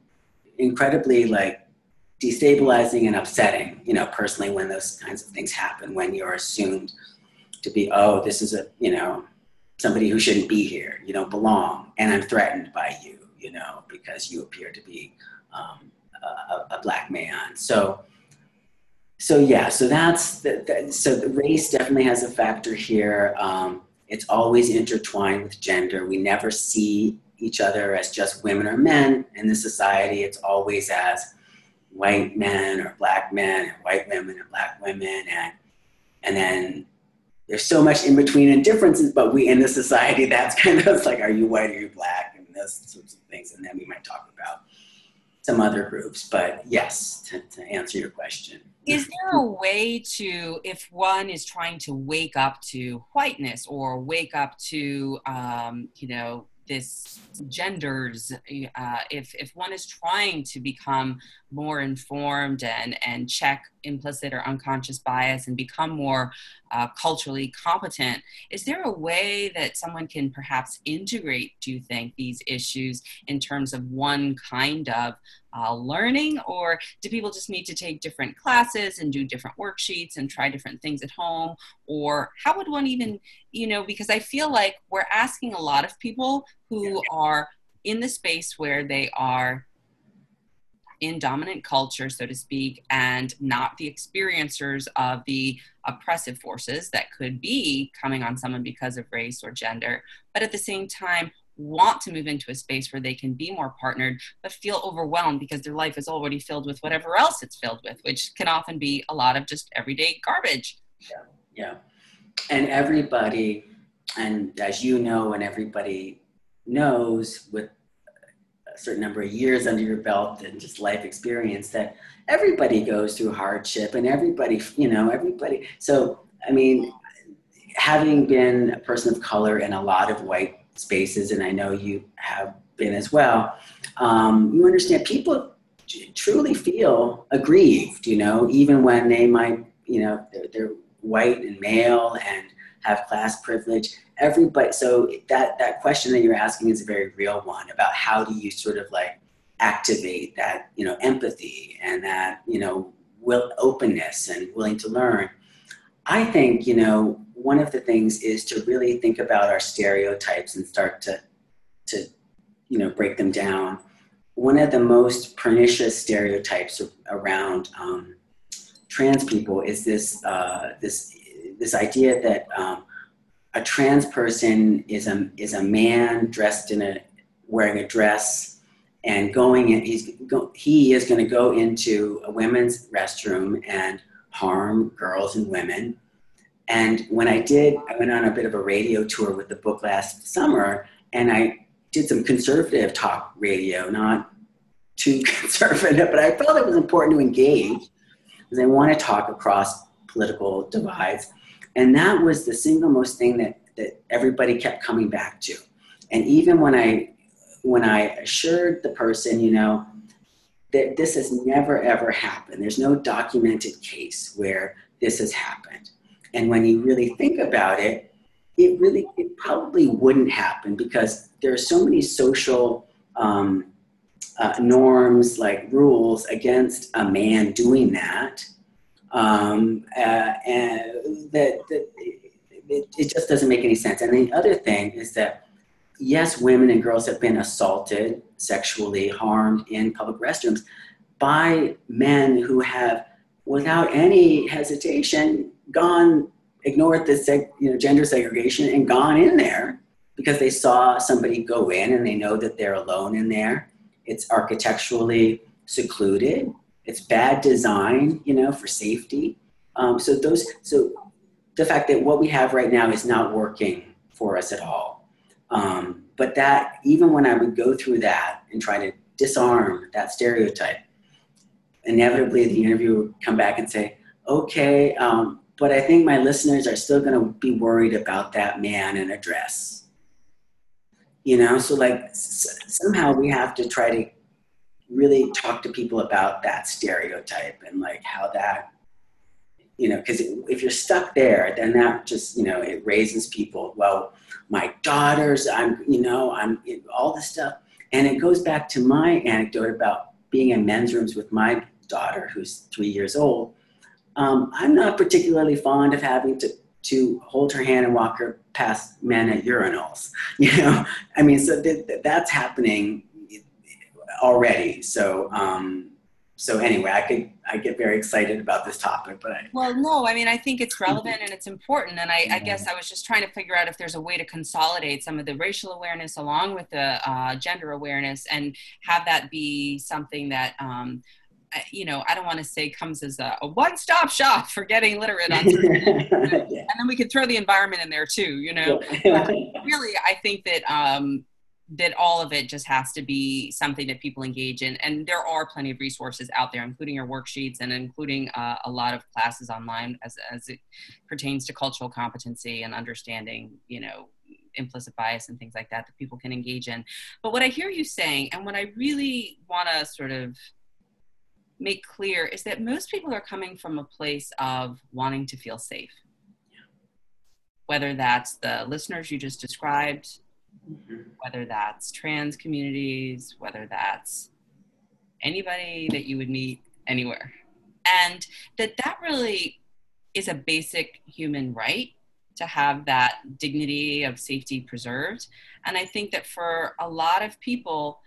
incredibly like destabilizing and upsetting, you know, personally when those kinds of things happen when you're assumed to be, oh, this is a you know somebody who shouldn't be here, you don't belong, and I'm threatened by you you know, because you appear to be um, a, a, black man. So, so yeah, so that's the, the, so the race definitely has a factor here. Um, it's always intertwined with gender. We never see each other as just women or men in the society. It's always as white men or black men, and white women and black women, and and then there's so much in between and differences. But we in the society, that's kind of like, are you white or you black? And those sorts of things. And then we might talk about some other groups. But yes, to, to answer your question. Is there a way to, if one is trying to wake up to whiteness or wake up to, um, you know, this genders uh, if if one is trying to become more informed and and check implicit or unconscious bias and become more uh, culturally competent is there a way that someone can perhaps integrate do you think these issues in terms of one kind of uh, learning? Or do people just need to take different classes and do different worksheets and try different things at home? Or how would one even you know because i feel like we're asking a lot of people who are in the space where they are in dominant culture, so to speak, and not the experiencers of the oppressive forces that could be coming on someone because of race or gender, but at the same time, want to move into a space where they can be more partnered, but feel overwhelmed because their life is already filled with whatever else it's filled with, which can often be a lot of just everyday garbage. Yeah, yeah. And everybody, and as you know, and everybody knows with certain number of years under your belt and just life experience that everybody goes through hardship and everybody, you know, everybody. So, I mean, having been a person of color in a lot of white spaces, and I know you have been as well, um, you understand people truly feel aggrieved, you know, even when they might, you know, they're, they're white and male and have class privilege. Everybody, so that that question that you're asking is a very real one about how do you sort of like activate that, you know, empathy and that, you know, will openness and willing to learn. I think, you know, one of the things is to really think about our stereotypes and start to, to, you know, break them down. One of the most pernicious stereotypes around um, trans people is this, uh, this, this idea that um, a trans person is a, is a man dressed in a, wearing a dress and going in, he's, go, he is going to go into a women's restroom and harm girls and women and when I did, I went on a bit of a radio tour with the book last summer, and I did some conservative talk radio, not too conservative, but I felt it was important to engage because I want to talk across political divides. And that was the single most thing that, that everybody kept coming back to. And even when I when I assured the person, you know, that this has never ever happened. There's no documented case where this has happened. And when you really think about it, it really, it probably wouldn't happen because there are so many social um, uh, norms, like rules against a man doing that, um, uh, and that, that it, it just doesn't make any sense. And the other thing is that yes, women and girls have been assaulted, sexually harmed in public restrooms by men who have, without any hesitation, gone ignored the seg, you know gender segregation and gone in there because they saw somebody go in and they know that they're alone in there. It's architecturally secluded. It's bad design, you know, for safety. Um, so those, so the fact that what we have right now is not working for us at all. Um, but that even when I would go through that and try to disarm that stereotype, inevitably the interviewer would come back and say, "Okay, um, but I think my listeners are still going to be worried about that man in a dress." You know, so like s- somehow we have to try to really talk to people about that stereotype and like how that you know because if you're stuck there then that just you know it raises people well my daughters i'm you know i'm all this stuff. And it goes back to my anecdote about being in men's rooms with my daughter who's three years old. Um, i'm not particularly fond of having to to hold her hand and walk her past men at urinals you know? I mean so th- that's happening already so um, so anyway, I could I get very excited about this topic, but I, well, no, I mean I think it's relevant and it's important, and I, I, guess I was just trying to figure out if there's a way to consolidate some of the racial awareness along with the uh, gender awareness and have that be something that. Um, you know, I don't want to say comes as a, a one-stop shop for getting literate on yeah. and then we could throw the environment in there too. You know, really, I think that um, that all of it just has to be something that people engage in. And there are plenty of resources out there including your worksheets and including uh, a lot of classes online as, as it pertains to cultural competency and understanding you know implicit bias and things like that that people can engage in. But what i hear you saying and what i really want to sort of make clear is that most people are coming from a place of wanting to feel safe. Whether that's the listeners you just described mm-hmm. whether that's trans communities, whether that's anybody that you would meet anywhere. And that that really is a basic human right to have that dignity of safety preserved. And I think that for a lot of people,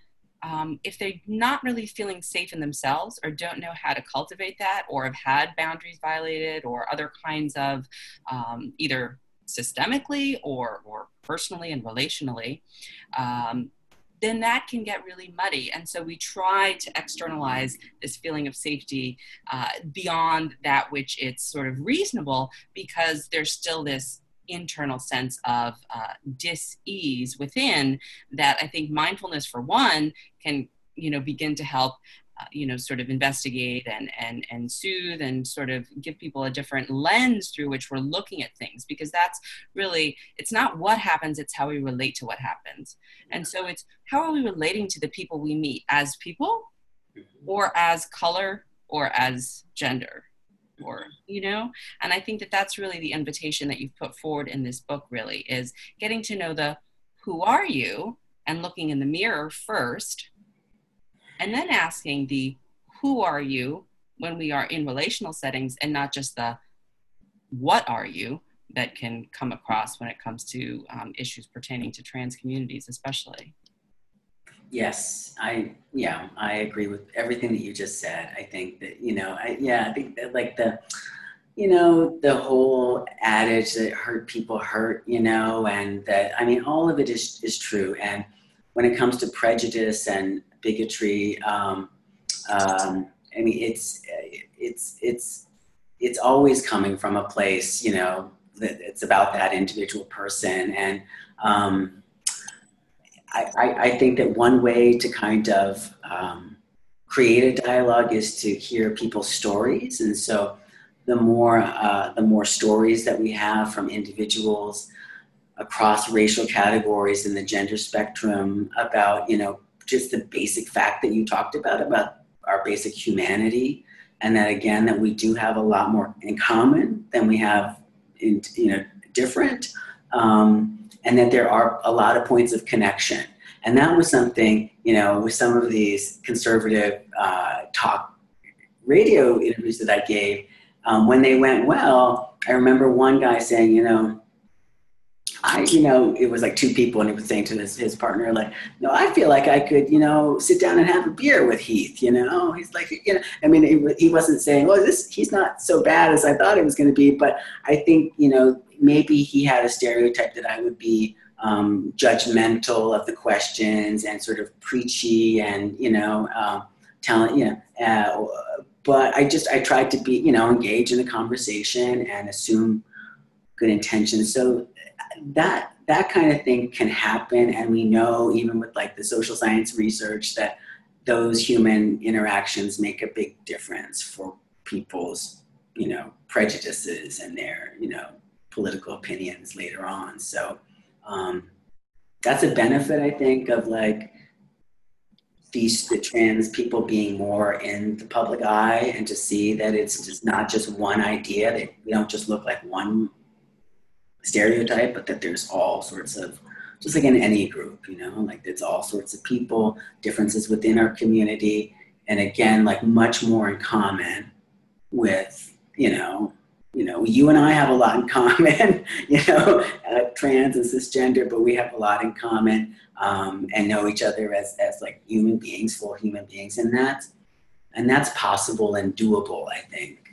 um, if they're not really feeling safe in themselves or don't know how to cultivate that or have had boundaries violated or other kinds of um, either systemically or, or personally and relationally, um, then that can get really muddy. And so we try to externalize this feeling of safety uh, beyond that which it's sort of reasonable because there's still this internal sense of uh, dis-ease within that I think mindfulness for one can you know begin to help uh, you know sort of investigate and and and soothe and sort of give people a different lens through which we're looking at things because that's really it's not what happens it's how we relate to what happens. And so it's how are we relating to the people we meet? As people or as color or as gender? Or you know? And i think that that's really the invitation that you've put forward in this book really is getting to know the who are you? And looking in the mirror first and then asking the who are you? when we are in relational settings and not just the what are you? that can come across when it comes to um, issues pertaining to trans communities especially. Yes i yeah i agree with everything that you just said. I think that you know I, yeah i think that like the you know the whole adage that hurt people hurt you know and that i mean all of it is is true. And when it comes to prejudice and bigotry. Um, um, I mean, it's it's it's it's always coming from a place, you know, that it's about that individual person, and um, I, I, I, think that one way to kind of um, create a dialogue is to hear people's stories, and so the more uh, the more stories that we have from individuals across racial categories in the gender spectrum about you know just the basic fact that you talked about about our basic humanity and that again that we do have a lot more in common than we have in you know different um, and that there are a lot of points of connection. And that was something you know with some of these conservative uh, talk radio interviews that i gave um, when they went well i remember one guy saying you know I, you know, it was like two people, and he was saying to his, his partner, like, no, I feel like I could, you know, sit down and have a beer with Heath, you know. He's like, you know, I mean, he, he wasn't saying, well, this, he's not so bad as I thought he was going to be, but I think, you know, maybe he had a stereotype that I would be um, judgmental of the questions and sort of preachy and, you know, um, telling, you know, uh, but I just, I tried to be, you know, engage in the conversation and assume good intentions. So that, that kind of thing can happen. And we know even with like the social science research that those human interactions make a big difference for people's, you know, prejudices and their, you know, political opinions later on. So um, that's a benefit, I think, of like these the trans people being more in the public eye and to see that it's just not just one idea that we don't just look like one stereotype, but that there's all sorts of just like in any group, you know, like there's all sorts of people, differences within our community, and again, like much more in common with, you know, you know, you and I have a lot in common, you know, uh, trans and cisgender, but we have a lot in common um, and know each other as, as like human beings, full human beings. And that's, and that's possible and doable, I think.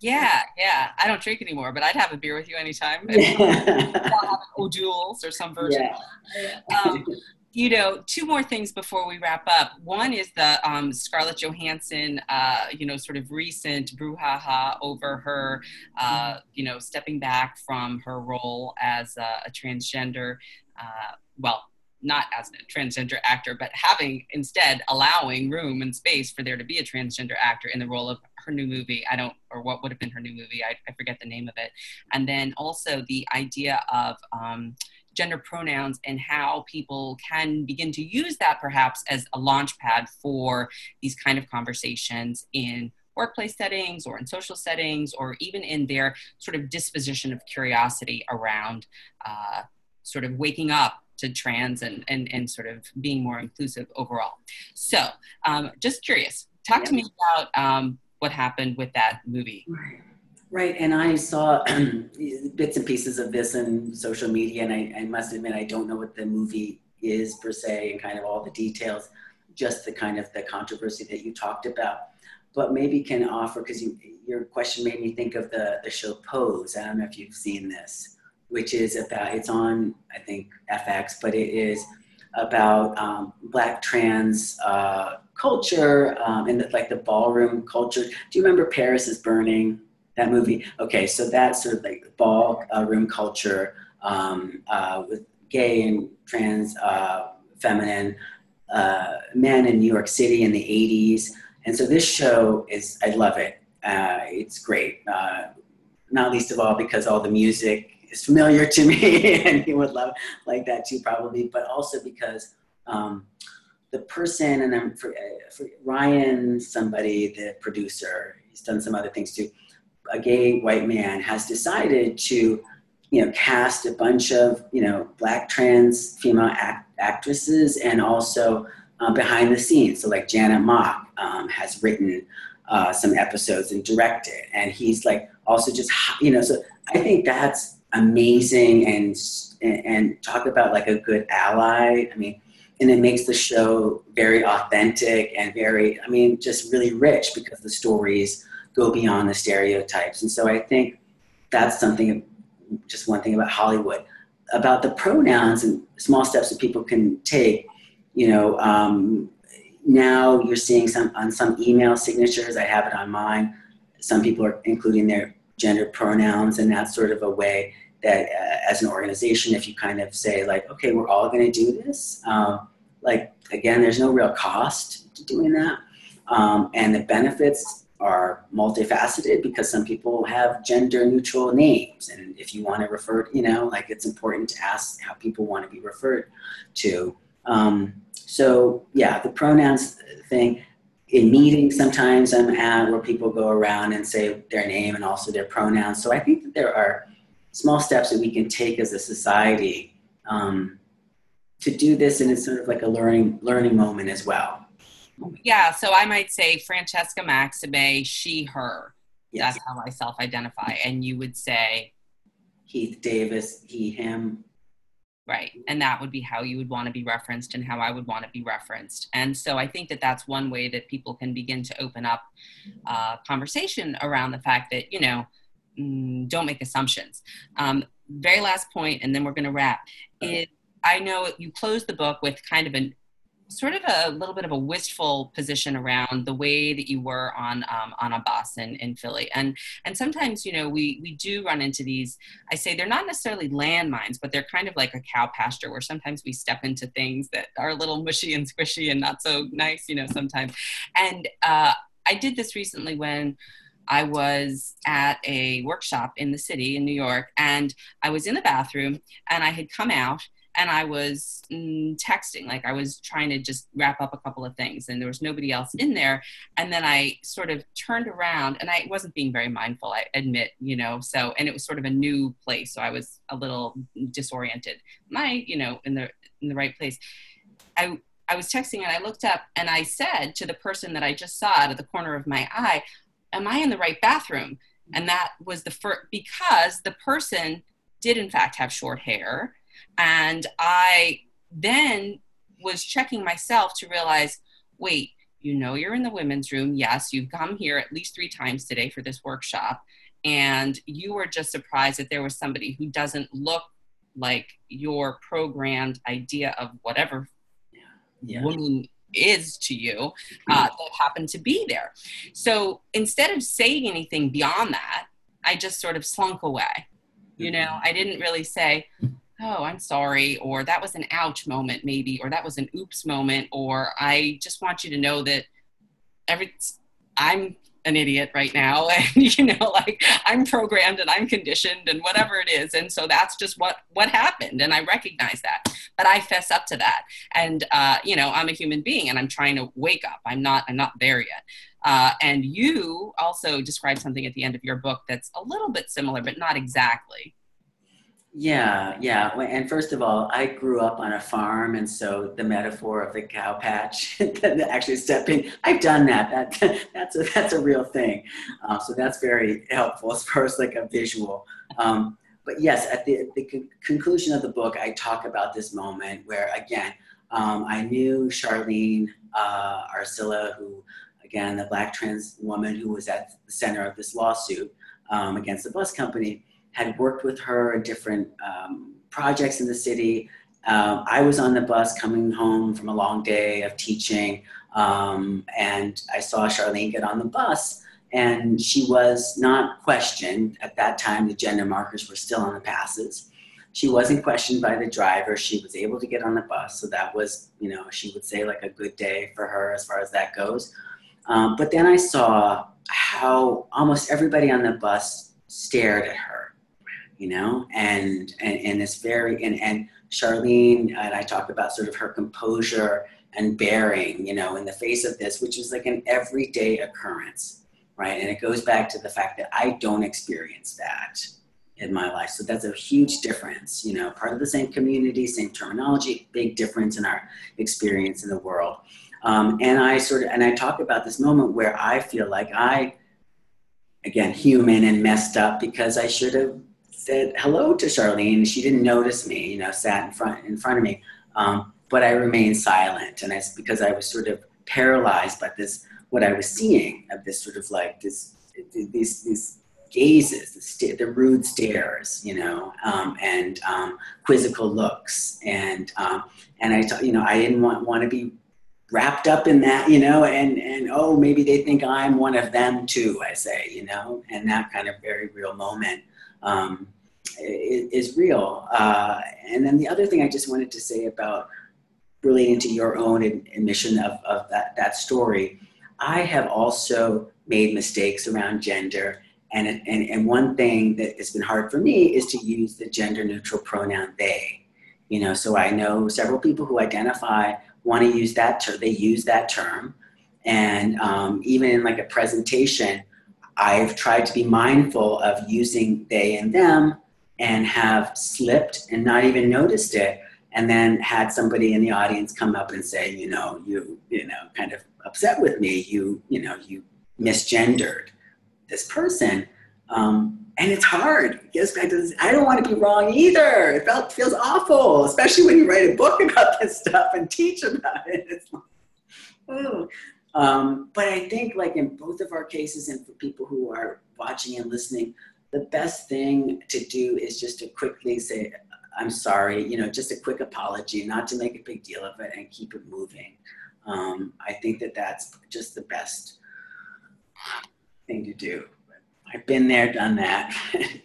Yeah, yeah. I don't drink anymore, but I'd have a beer with you anytime. Yeah. O'Doul's or some version. Yeah. Um, you know, two more things before we wrap up. One is the um, Scarlett Johansson, uh, you know, sort of recent brouhaha over her, uh, you know, stepping back from her role as a, a transgender. Uh, well, not as a transgender actor, but having instead allowing room and space for there to be a transgender actor in the role of her new movie. I don't, or what would have been her new movie. I, I forget the name of it. And then also the idea of um, gender pronouns and how people can begin to use that perhaps as a launch pad for these kind of conversations in workplace settings or in social settings or even in their sort of disposition of curiosity around uh, sort of waking up to trans and, and, and sort of being more inclusive overall. So, um, just curious, talk to me about um, what happened with that movie. Right. Right, and I saw bits and pieces of this in social media, and I, I, must admit I don't know what the movie is per se, and kind of all the details, just the kind of the controversy that you talked about. But maybe can offer because you, your question made me think of the the show Pose. I don't know if you've seen this which is about it's on I think FX, but it is about um, Black trans uh, culture um, and the, like the ballroom culture. Do you remember Paris is Burning? That movie. Okay, so that sort of like ballroom uh, culture um, uh, with gay and trans uh, feminine uh, men in New York City in the 80s. And so this show is, I love it. Uh, it's great. not least of all because all the music is familiar to me and he would love like that too probably but also because um, the person and i'm for, uh, for ryan somebody the producer he's done some other things too a gay white man has decided to you know cast a bunch of you know black trans female act- actresses and also uh, behind the scenes so like janet mock um, has written uh, some episodes and directed and he's like also just you know so i think that's amazing and and talk about like a good ally. I mean, and it makes the show very authentic and very, I mean, just really rich because the stories go beyond the stereotypes. And so I think that's something, just one thing about Hollywood, about the pronouns and small steps that people can take. You know, um, now you're seeing some on some email signatures. I have it on mine. Some people are including their gender pronouns, and that's sort of a way that uh, as an organization, if you kind of say like, okay, we're all going to do this, um, like again, there's no real cost to doing that, um, and the benefits are multifaceted because some people have gender neutral names, and if you want to refer, you know, like it's important to ask how people want to be referred to. Um, so yeah, the pronouns thing in meetings sometimes I'm at where people go around and say their name and also their pronouns. So I think that there are small steps that we can take as a society um, to do this, and it's sort of like a learning learning moment as well. Yeah, so I might say Francesca Maxime, she, her. Yes. That's how I self-identify, and you would say Heath Davis, he, him. Right. And that would be how you would want to be referenced and how I would want to be referenced. And so I think that that's one way that people can begin to open up uh, conversation around the fact that, you know, mm, don't make assumptions. Um, very last point, and then we're going to wrap, is I know you closed the book with kind of an sort of a little bit of a wistful position around the way that you were on um, on a bus in, in Philly. And and sometimes, you know, we we do run into these, I say they're not necessarily landmines, but they're kind of like a cow pasture where sometimes we step into things that are a little mushy and squishy and not so nice, you know, sometimes. And uh, I did this recently when I was at a workshop in the city in New York and I was in the bathroom and I had come out and I was mm, texting, like I was trying to just wrap up a couple of things, and there was nobody else in there. And then I sort of turned around, and I wasn't being very mindful, I admit, you know. So, and it was sort of a new place, so I was a little disoriented. My, you know, in the in the right place. I I was texting, and I looked up, and I said to the person that I just saw out of the corner of my eye, "Am I in the right bathroom?" And that was the first because the person did in fact have short hair and I then was checking myself to realize wait, you know, you're in the women's room. Yes, you've come here at least three times today for this workshop. And you were just surprised that there was somebody who doesn't look like your programmed idea of whatever yeah. woman is to you uh, that happened to be there. So instead of saying anything beyond that, I just sort of slunk away. You know, I didn't really say, oh, I'm sorry, or that was an ouch moment, maybe, or that was an oops moment, or I just want you to know that every I'm an idiot right now. And you know like i'm programmed and i'm conditioned and whatever it is. And so that's just what what happened. And i recognize that. But i fess up to that. And uh, you know i'm a human being and i'm trying to wake up. I'm not i'm not there yet. Uh, and you also describe something at the end of your book that's a little bit similar but not exactly yeah, yeah. And first of all, I grew up on a farm, and so the metaphor of the cow patch, actually stepping, I've done that. That that's a that's a real thing. Uh, so that's very helpful as far as like a visual. Um, but yes, at the, the con- conclusion of the book, I talk about this moment where again, um, I knew Charlene uh, Arcila, who again, the black trans woman who was at the center of this lawsuit um, against the bus company had worked with her in different um, projects in the city. Um, I was on the bus coming home from a long day of teaching, um, and I saw Charlene get on the bus, and she was not questioned. At that time, the gender markers were still on the passes. She wasn't questioned by the driver. She was able to get on the bus, so that was, you know, she would say like a good day for her as far as that goes. Um, but then I saw how almost everybody on the bus stared at her you know, and and, and it's very and and Charlene and I talk about sort of her composure and bearing, you know, in the face of this, which is like an everyday occurrence, right? And it goes back to the fact that I don't experience that in my life. So that's a huge difference, you know, part of the same community, same terminology, big difference in our experience in the world. Um, and I sort of, and I talk about this moment where I feel like I, again, human and messed up because I should have said hello to Charlene. She didn't notice me, you know, sat in front in front of me. Um, but I remained silent, and it's because I was sort of paralyzed by this what I was seeing of this sort of like this these these gazes, the, st- the rude stares, you know, um, and um, quizzical looks, and um, and I, t- you know, I didn't want want to be wrapped up in that, you know, and and oh, maybe they think I'm one of them too. I say, you know, and that kind of very real moment. Um, is, real. Uh, and then the other thing I just wanted to say about relating to your own admission of, of that, that story, I have also made mistakes around gender. And, and, and one thing that has been hard for me is to use the gender neutral pronoun they. You know, so I know several people who identify want to use that term, they use that term. And um, even in like a presentation, I've tried to be mindful of using they and them and have slipped and not even noticed it and then had somebody in the audience come up and say you know you you know kind of upset with me you you know you misgendered this person um, and it's hard because I don't want to be wrong either. It felt feels awful, especially when you write a book about this stuff and teach about it. It's like. Um, but I think, like in both of our cases, and for people who are watching and listening, the best thing to do is just to quickly say, I'm sorry, you know, just a quick apology, not to make a big deal of it and keep it moving. Um, I think that that's just the best thing to do. I've been there, done that.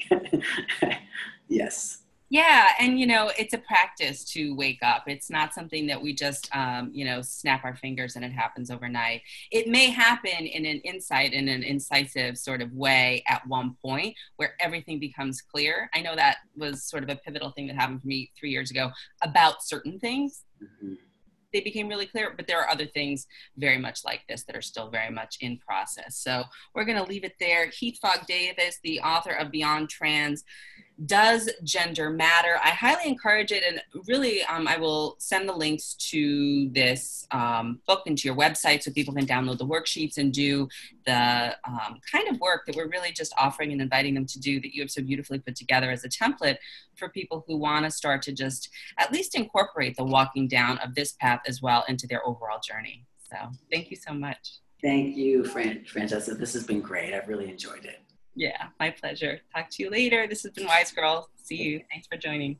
yes. Yeah, and you know, it's a practice to wake up. It's not something that we just, um, you know, snap our fingers and it happens overnight. It may happen in an insight, in an incisive sort of way at one point where everything becomes clear. I know that was sort of a pivotal thing that happened for me three years ago about certain things. Mm-hmm they became really clear but there are other things very much like this that are still very much in process so we're going to leave it there heath fogg davis the author of beyond trans does gender matter? I highly encourage it, and really, um, I will send the links to this um, book and to your website so people can download the worksheets and do the um, kind of work that we're really just offering and inviting them to do that you have so beautifully put together as a template for people who want to start to just at least incorporate the walking down of this path as well into their overall journey. So, thank you so much. Thank you, Fran- Francesca. This has been great. I've really enjoyed it. Yeah, my pleasure. Talk to you later. This has been Wise Girl. See you. Thanks for joining.